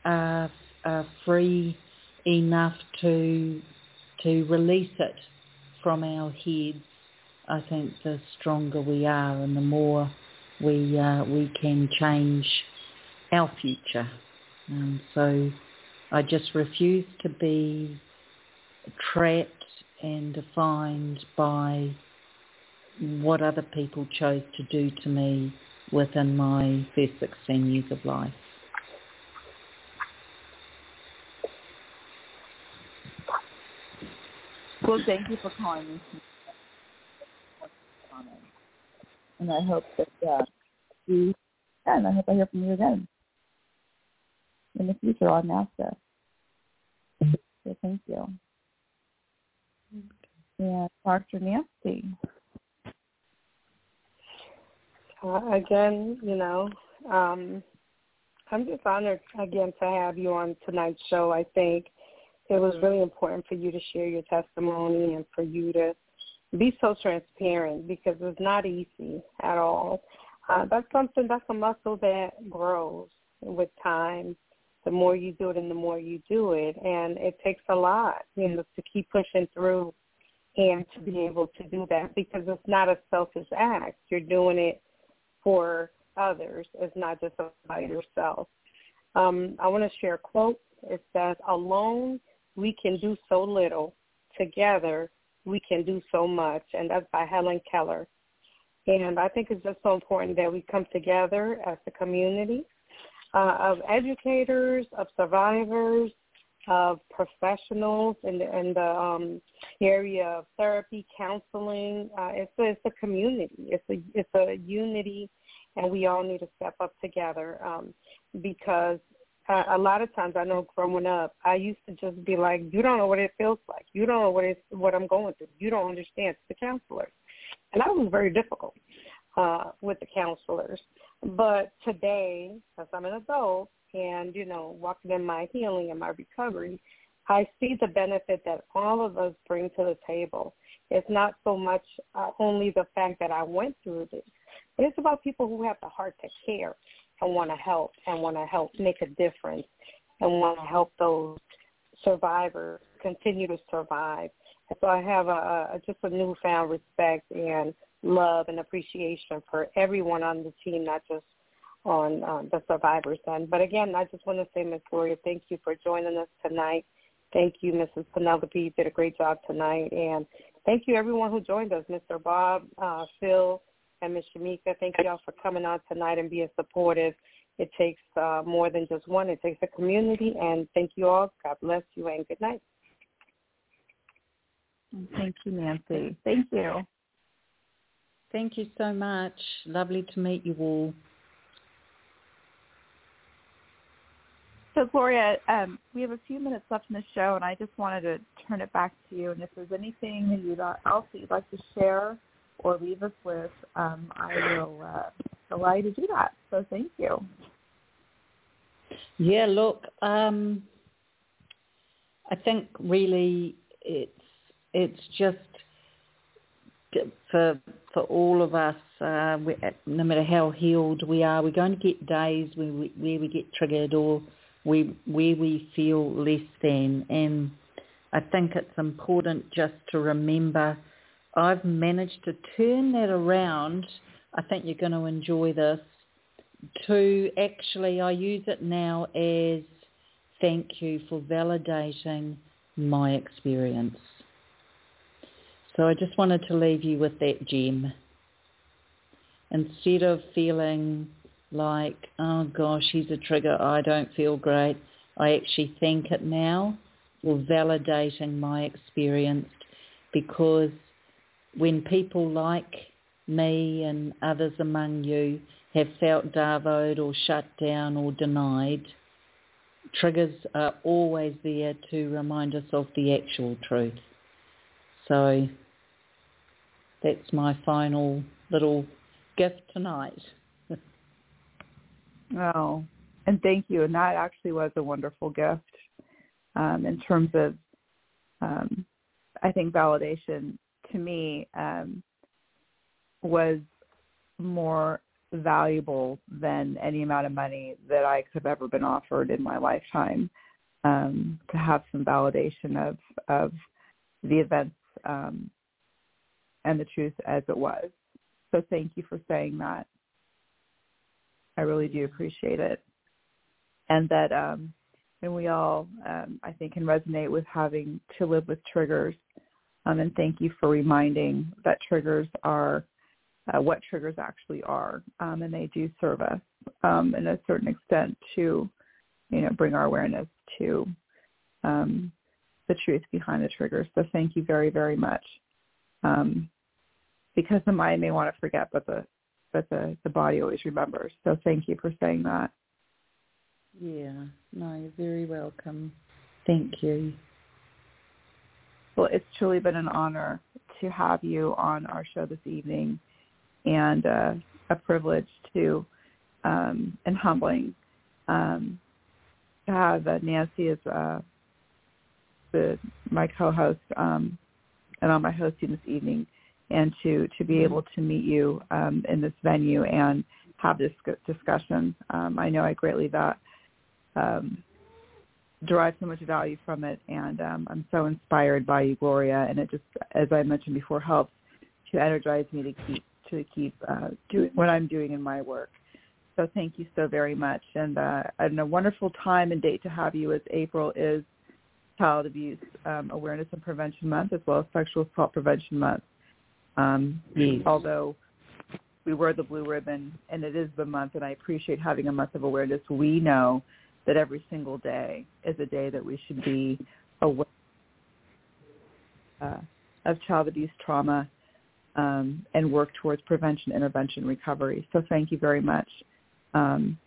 [SPEAKER 4] are, are free enough to to release it from our heads, I think the stronger we are and the more we uh, we can change our future. And so I just refuse to be trapped and defined by what other people chose to do to me within my first 16 years of life.
[SPEAKER 3] Well, thank you for calling me. And I hope that uh, you, and I hope I hear from you again in the future on NAASCA. So thank you. Yeah, Dr. Nancy.
[SPEAKER 1] Uh, again, you know, um, I'm just honored again to have you on tonight's show. I think it was really important for you to share your testimony and for you to be so transparent because it's not easy at all. Uh, that's something, that's a muscle that grows with time. The more you do it and the more you do it. And it takes a lot, you know, to keep pushing through and to be able to do that because it's not a selfish act. You're doing it for others. It's not just about yourself. Um, I want to share a quote. It says, alone we can do so little. Together, we can do so much. And that's by Helen Keller. And I think it's just so important that we come together as a community uh, of educators, of survivors, of professionals in the, in the um, area of therapy, counseling. Uh, it's, a, it's a community. It's a, it's a unity, and we all need to step up together um, because uh, a lot of times I know growing up, I used to just be like, "You don't know what it feels like. You don't know what it's what I'm going through. You don't understand." It's the counselors, and that was very difficult uh, with the counselors. But today, as I'm an adult and you know walking in my healing and my recovery, I see the benefit that all of us bring to the table. It's not so much uh, only the fact that I went through this, it's about people who have the heart to care and want to help and want to help make a difference and want to help those survivors continue to survive. And so I have a, a just a newfound respect and love and appreciation for everyone on the team, not just on um, the survivors end. But again, I just want to say, Ms. Gloria, thank you for joining us tonight. Thank you, Mrs. Penelope. You did a great job tonight. And thank you, everyone who joined us, Mr. Bob, uh, Phil, and Ms. Shamika. Thank you all for coming on tonight and being supportive. It takes uh, more than just one. It takes a community. And thank you all. God bless you and good night.
[SPEAKER 3] Thank you, Nancy. Thank you.
[SPEAKER 4] Thank you so much. Lovely to meet you all.
[SPEAKER 3] So, Gloria, um, we have a few minutes left in the show, and I just wanted to turn it back to you. And if there's anything that you'd, else that you'd like to share or leave us with, um, I will uh, allow you to do that. So thank you.
[SPEAKER 4] Yeah, look, um, I think really it's it's just for for all of us, uh, we, no matter how healed we are, we're going to get days where we, where we get triggered or we, where we feel less than. And I think it's important just to remember I've managed to turn that around. I think you're going to enjoy this to actually, I use it now as thank you for validating my experience. So I just wanted to leave you with that gem. Instead of feeling like, oh gosh, he's a trigger, I don't feel great, I actually thank it now for validating my experience because when people like me and others among you have felt darvoed or shut down or denied, triggers are always there to remind us of the actual truth. So that's my final little gift tonight.
[SPEAKER 3] oh, and thank you. And that actually was a wonderful gift um, in terms of, um, I think, validation to me um, was more valuable than any amount of money that I could have ever been offered in my lifetime. Um, to have some validation of of the events um, and the truth as it was. So thank you for saying that. I really do appreciate it, and that um, and we all um, I think can resonate with having to live with triggers. Um, and thank you for reminding that triggers are uh, what triggers actually are, um, and they do serve us um, in a certain extent to, you know, bring our awareness to um, the truth behind the triggers. So thank you very, very much. Um, because the mind may want to forget, but the but the, the body always remembers. So thank you for saying that.
[SPEAKER 4] Yeah, no, you're very welcome. Thank you.
[SPEAKER 3] Well, it's truly been an honor to have you on our show this evening and uh, a privilege to um, and humbling um, to have uh, Nancy as uh, the, my co-host um, and on my hosting this evening, and to to be able to meet you um, in this venue and have this discussion. Um, I know I greatly that um, derive so much value from it, and um, I'm so inspired by you, Gloria. And it just, as I mentioned before, helps to energize me to keep to keep uh, doing what I'm doing in my work. So thank you so very much. And, uh, and a wonderful time and date to have you as April is Child Abuse um, Awareness and Prevention Month as well as Sexual Assault Prevention Month. Um, yes. Although we wear the blue ribbon and it is the month and I appreciate having a month of awareness, we know that every single day is a day that we should be aware uh, of child abuse trauma um, and work towards prevention, intervention, recovery. So thank you very much um,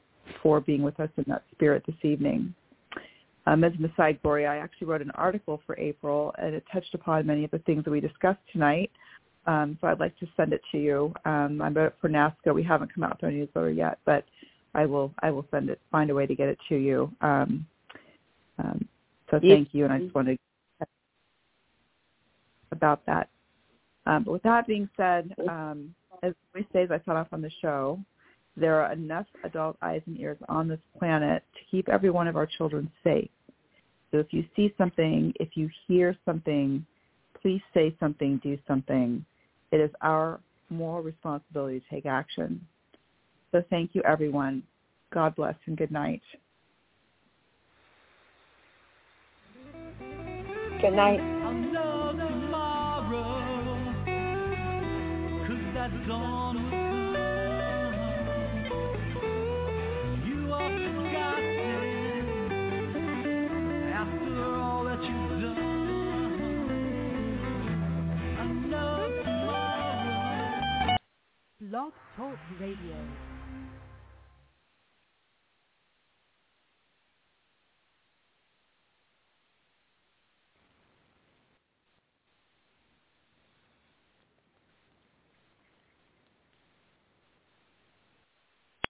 [SPEAKER 3] for being with us in that spirit this evening. Um, as an aside, Gloria, I actually wrote an article for April, and it touched upon many of the things that we discussed tonight. Um, so I'd like to send it to you. Um, I'm for NAASCA. We haven't come out with our newsletter yet, but I will I will send it. Find a way to get it to you. Um, um, so thank you, and I just wanted to about that. Um, but with that being said, um, as we say, as I start off on the show, there are enough adult eyes and ears on this planet to keep every one of our children safe. So if you see something, if you hear something, please say something, do something. It is our moral responsibility to take action. So thank you, everyone. God bless and good night.
[SPEAKER 1] Good night.
[SPEAKER 8] Blog Talk Radio.